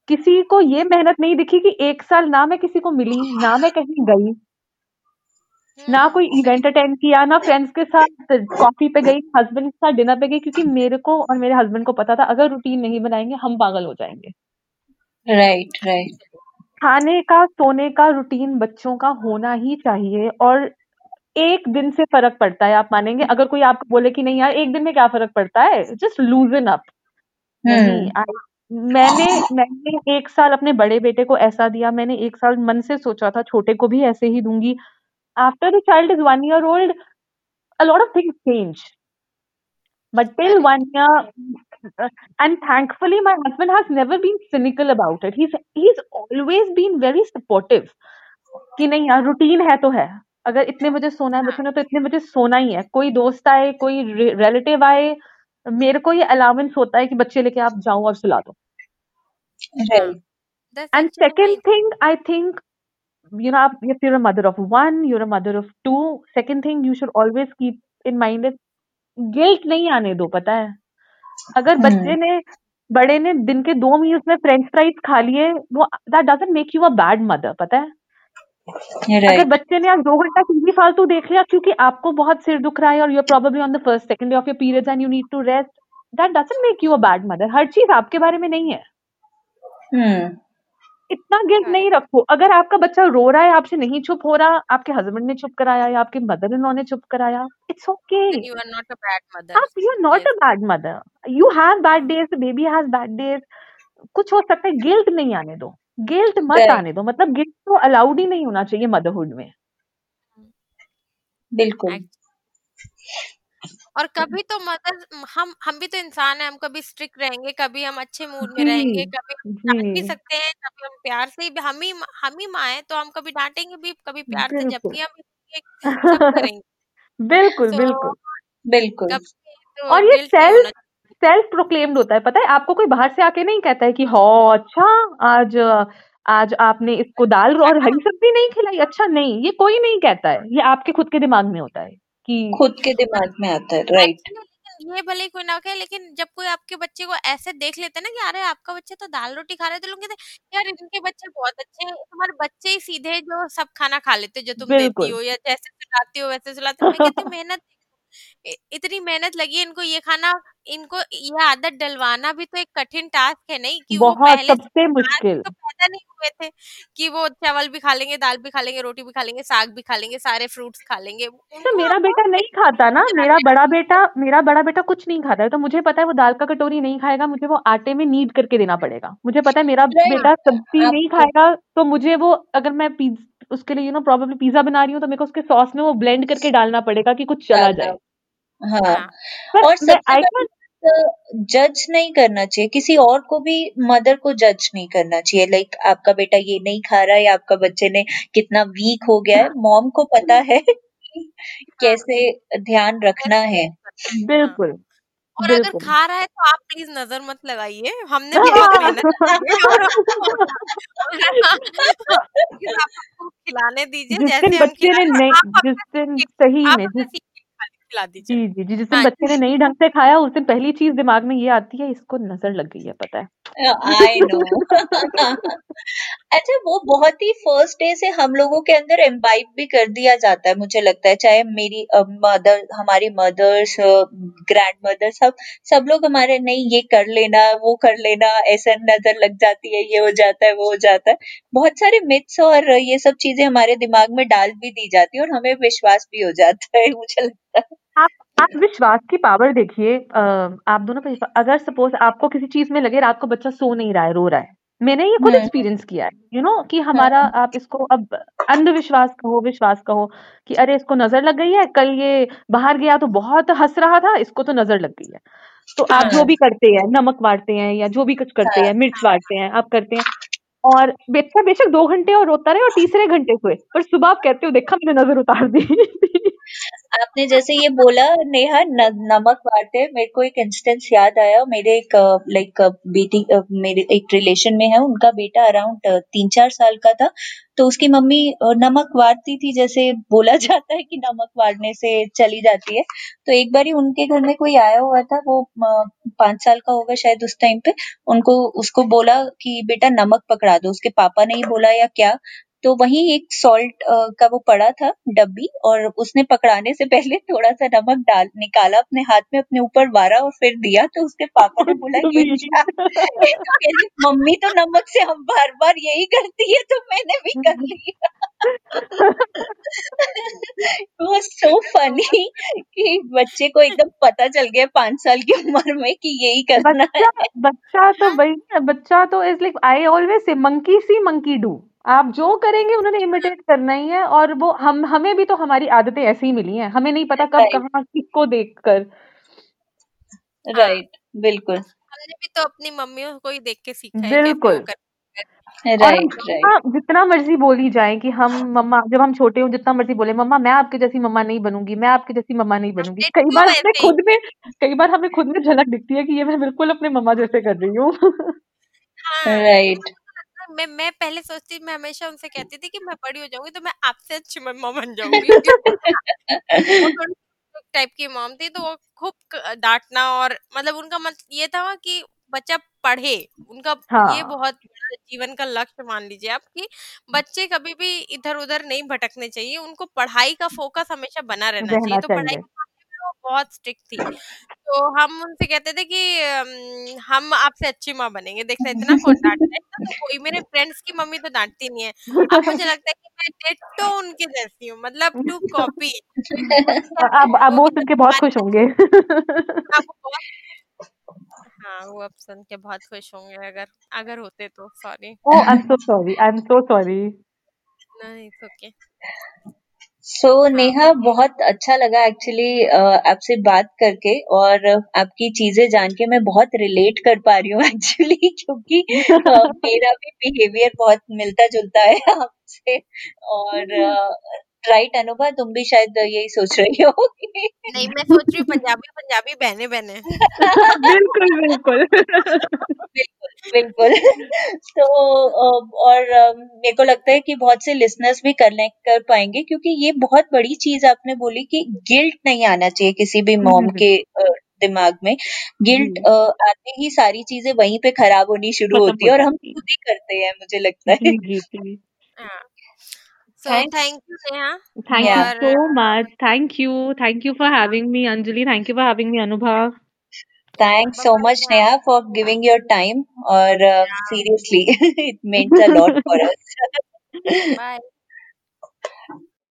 किसी को ये मेहनत नहीं दिखी कि एक साल ना मैं किसी को मिली ना मैं कहीं गई ना हम्म। कोई इवेंट अटेंड किया ना फ्रेंड्स के साथ कॉफ़ी पे गई हस्बैंड के साथ डिनर पे गई क्योंकि मेरे को और मेरे हस्बैंड को पता था अगर रूटीन नहीं बनाएँगे हम पागल हो जाएँगे। राइट राइट खाने का सोने का रूटीन बच्चों का होना ही चाहिए और एक दिन से फ़र्क पड़ता है आप मानेंगे? अगर कोई आपको बोले कि नहीं यार एक दिन में क्या फ़र्क पड़ता है? जस्ट लूजन अप नहीं मैंने मैंने एक साल अपने बड़े बेटे को ऐसा दिया मैंने एक साल मन से सोचा था छोटे को भी ऐसे ही दूँगी। After the child is one year old a lot of things change. But till correct one year and thankfully my husband has never been cynical about it. He's he's always been very supportive. कि नहीं यार routine है तो है। अगर इतने बजे सोना है हाँ। बच्चों ने तो इतने बजे सोना ही है। कोई दोस्त आए कोई रिलेटिव आए मेरे को ये अलाउंस होता है कि बच्चे लेके आप जाओ और सुला दो। And second thing I think you know if you're a mother of one you're a mother of two second thing you should always keep in mind is नहीं आने दो पता है? अगर बच्चे हम्म ने बड़े ने दिन के दो मील्स में फ्रेंच फ्राइज खा लिए वो that doesn't make you a bad mother पता है? अगर राइट बच्चे ने आज दो घंटा टीवी फालतू देख लिया क्योंकि आपको बहुत सिर दुख रहा है और you are probably on the first second day of your periods and you need to rest that doesn't make you a bad mother हर चीज़ आपके बारे में नहीं है। हम्म इतना गिल्ट नहीं करेक्ट रखो। अगर आपका बच्चा रो रहा है आपसे नहीं चुप हो रहा आपके हस्बैंड ने चुप कराया या आपके मदर इन लॉ ने चुप कराया it's okay then you are not a bad mother. आप you are not a bad mother you have bad हाँ days baby has bad days कुछ हो सकता है गिल्ट नहीं आने दो। गिल्ट मत आने दो मतलब गिल्ट तो अलाउड ही नहीं होना चाहिए मदरहुड में। बिल्कुल। और कभी तो मदर हम हम भी तो इंसान है हम कभी स्ट्रिक्ट रहेंगे कभी हम अच्छे मूड में रहेंगे कभी हम डांट भी सकते हैं कभी हम प्यार से ही हम ही हम ही माँ है तो हम कभी डांटेंगे भी कभी प्यार से जबकि हम करेंगे। बिल्कुल so, बिल्कुल। बिल्कुल। तो और ये सेल्फ सेल्फ प्रोक्लेम्ड होता है। पता है आपको कोई बाहर से आके नहीं कहता है कि हो अच्छा आज आज आपने इसको दाल और हरी सब्ज़ी नहीं खिलाई। अच्छा नहीं ये कोई नहीं कहता है। ये आपके खुद के दिमाग में होता है कि खुद के दिमाग में आता है राइट ये भले कोई ना कहे लेकिन जब कोई आपके बच्चे को ऐसे देख लेते ना कि अरे आपका बच्चा तो दाल रोटी खा रहे तो लोग कहते यार इनके बच्चे बहुत अच्छे हैं। तुम्हारे बच्चे ही सीधे जो सब खाना खा लेते जो तुम देती हो या जैसे सुलाती हो वैसे सुलाते हो। मैं कहती मेहनत इतनी मेहनत लगी इनको ये खाना इनको ये आदत डलवाना भी तो एक कठिन टास्क है नहीं? कि वो पहले सबसे मुश्किल। तो पैदा नहीं हुए थे कि वो चावल भी खा लेंगे दाल भी खा लेंगे रोटी भी खा लेंगे साग भी खा लेंगे सारे फ्रूट्स खा लेंगे। तो मेरा बेटा नहीं खाता ना मेरा बड़ा बेटा मेरा बड़ा बेटा कुछ नहीं खाता है। तो मुझे पता है वो दाल का कटोरी नहीं खाएगा मुझे वो आटे में नीड करके देना पड़ेगा। मुझे पता है मेरा बेटा सब्ज़ी नहीं खाएगा तो मुझे वो अगर मैं उसके लिए यू नो प्रॉब्लम पिज्जा बना रही हूँ तो मेरे को उसके सॉस में वो ब्लेंड करके डालना पड़ेगा कि कुछ चला जाए। हाँ, हाँ। और सबसे जज नहीं करना चाहिए। किसी और को भी मदर को जज नहीं करना चाहिए। लाइक आपका बेटा ये नहीं खा रहा है आपका बच्चे ने कितना वीक हो गया है। मॉम को पता है कैसे ध्यान रखना है। बिल्कुल और अगर खा रहा है तो आप प्लीज़ नज़र मत लगाइए। हमने भी बहुत मेहनत खिलाने दीजिए जैसे बच्चे ने नहीं जिस दिन सही में जिस खिला दीजिए। जी जी जी जिस दिन हाँ बच्चे ने नहीं ढंग से खाया उस दिन पहली चीज़ दिमाग में ये आती है इसको नज़र लग गई है पता है। आई नो अच्छा वो बहुत ही फ़र्स्ट डे से हम लोगों के अंदर एम्बाइब भी कर दिया जाता है मुझे लगता है चाहे मेरी मदर हमारी मदर्स ग्रैंड मदर सब सब लोग हमारे नहीं ये कर लेना वो कर लेना ऐसा नज़र लग जाती है ये हो जाता है वो हो जाता है। बहुत सारे मिथ्स और ये सब चीज़ें हमारे दिमाग में डाल भी दी जाती है और हमें विश्वास भी हो जाता है मुझे लगता है। आप आप विश्वास की पावर देखिए आप दोनों पे अगर सपोज़ आपको किसी चीज़ में लगे रात को बच्चा सो नहीं रहा है रो रहा है मैंने ये खुद एक्सपीरियंस। किया है यू you नो know, कि हमारा। आप इसको अब अंधविश्वास कहो विश्वास कहो कि अरे इसको नज़र लग गई है कल ये बाहर गया तो बहुत हंस रहा था इसको तो नज़र लग गई है तो आप जो हाँ। भी करते हैं नमक वाटते हैं या जो भी कुछ करते हैं हाँ। मिर्च वाटते हैं आप करते हैं और बेचा बेशक दो घंटे और रोता रहे और तीसरे घंटे सोए पर सुबह आप कहते हो देखा मैंने नज़र उतार दी आपने जैसे ये बोला नेहा न, नमक वाटे मेरे को एक इंस्टेंस याद आया मेरे एक लाइक बेटी मेरे एक रिलेशन में है उनका बेटा अराउंड तीन चार साल का था तो उसकी मम्मी नमक वाटती थी जैसे बोला जाता है कि नमक वाटने से चली जाती है तो एक बार ही उनके घर में कोई आया हुआ था वो पाँच साल का होगा शायद उस टाइम पे उनको उसको बोला कि बेटा नमक पकड़ा दो। उसके पापा ने ही बोला या क्या? तो वहीं एक सॉल्ट का वो पड़ा था डब्बी और उसने पकड़ाने से पहले थोड़ा सा नमक डाल निकाला अपने हाथ में अपने ऊपर वारा और फिर दिया तो उसके पापा ने बोला ये तो मम्मी तो नमक से हम बार बार यही करती है तो मैंने भी कर लिया। वो सो फनी कि बच्चे को एकदम पता चल गया पाँच साल की उम्र में कि यही करना बच्चा, है। बच्चा तो वही बच्चा तो is like I always say monkey see monkey do आप जो करेंगे उन्होंने इमिटेट करना ही है और वो हम हमें भी तो हमारी आदतें ऐसी ही मिली हैं। हमें नहीं पता कब कहाँ किसको देखकर। राइट बिल्कुल। हमने भी तो अपनी मम्मियों को ही देख के सीखा है बिल्कुल। राइट राइट जितना मर्ज़ी बोली जाए कि हम मम्मा जब हम छोटे हो जितना मर्ज़ी बोले मम्मा मैं आपके जैसी मम्मा नहीं बनूँगी मैं आपके जैसी मम्मा नहीं बनूँगी। कई बार हमें खुद में कई बार हमें खुद में झलक दिखती है कि ये मैं बिल्कुल अपने मम्मा जैसे कर रही हूँ। राइट मैं मैं पहले सोचती मैं हमेशा उनसे कहती थी कि मैं बड़ी हो जाऊँगी तो मैं आपसे अच्छी मम्मा बन जाऊँगी। टाइप की मॉम थी तो वो खूब डांटना और मतलब उनका मत ये था कि बच्चा पढ़े उनका हाँ. ये बहुत जीवन का लक्ष्य मान लीजिए आप कि बच्चे कभी भी इधर उधर नहीं भटकने चाहिए उनको पढ़ाई का फोकस हमेशा बना रहना चाहिए। तो पढ़ाई बहुत स्ट्रिक्ट थी। तो हम उनसे कहते थे कि हम आपसे अच्छी माँ बनेंगे। देखना इतना कौन डांटता है? तो कोई मेरे फ्रेंड्स की मम्मी तो डांटती नहीं है। अब मुझे लगता है कि मैं डेटो उनके जैसी हूँ मतलब टू कॉपी अब अब वो सुन के बहुत खुश होंगे। हाँ वो अब सुन के बहुत खुश होंगे अगर अगर होते तो sorry Oh, I'm so sorry. I'm so sorry. नहीं इट्स ओके सो नेहा बहुत अच्छा लगा एक्चुअली आपसे बात करके और आपकी चीज़ें जान के मैं बहुत रिलेट कर पा रही हूँ एक्चुअली क्योंकि अ, मेरा भी बिहेवियर बहुत मिलता जुलता है आपसे और राइट अनुभा तुम भी शायद यही सोच रही हो नहीं मैं सोच रही हूँ पंजाबी पंजाबी बहने बहने। बिल्कुल बिल्कुल। बिल्कुल बिल्कुल। तो और मेरे को लगता है कि बहुत से लिसनर्स भी कनेक्ट कर पाएँगे क्योंकि ये बहुत बड़ी चीज़ आपने बोली कि गिल्ट नहीं आना चाहिए किसी भी मॉम हम्म, के दिमाग में। गिल्ट आते ही सारी चीज़ें वहीं पे खराब होनी शुरू होती है और हम खुद ही करते हैं मुझे लगता है। So thank you, Neha. Thank yeah. you so much. Thank you. Thank you for having me, Anjali. Thank you for having me, Anubha. Thanks so much, Neha, for giving your time. Or uh, seriously, it meant a lot for us. Bye.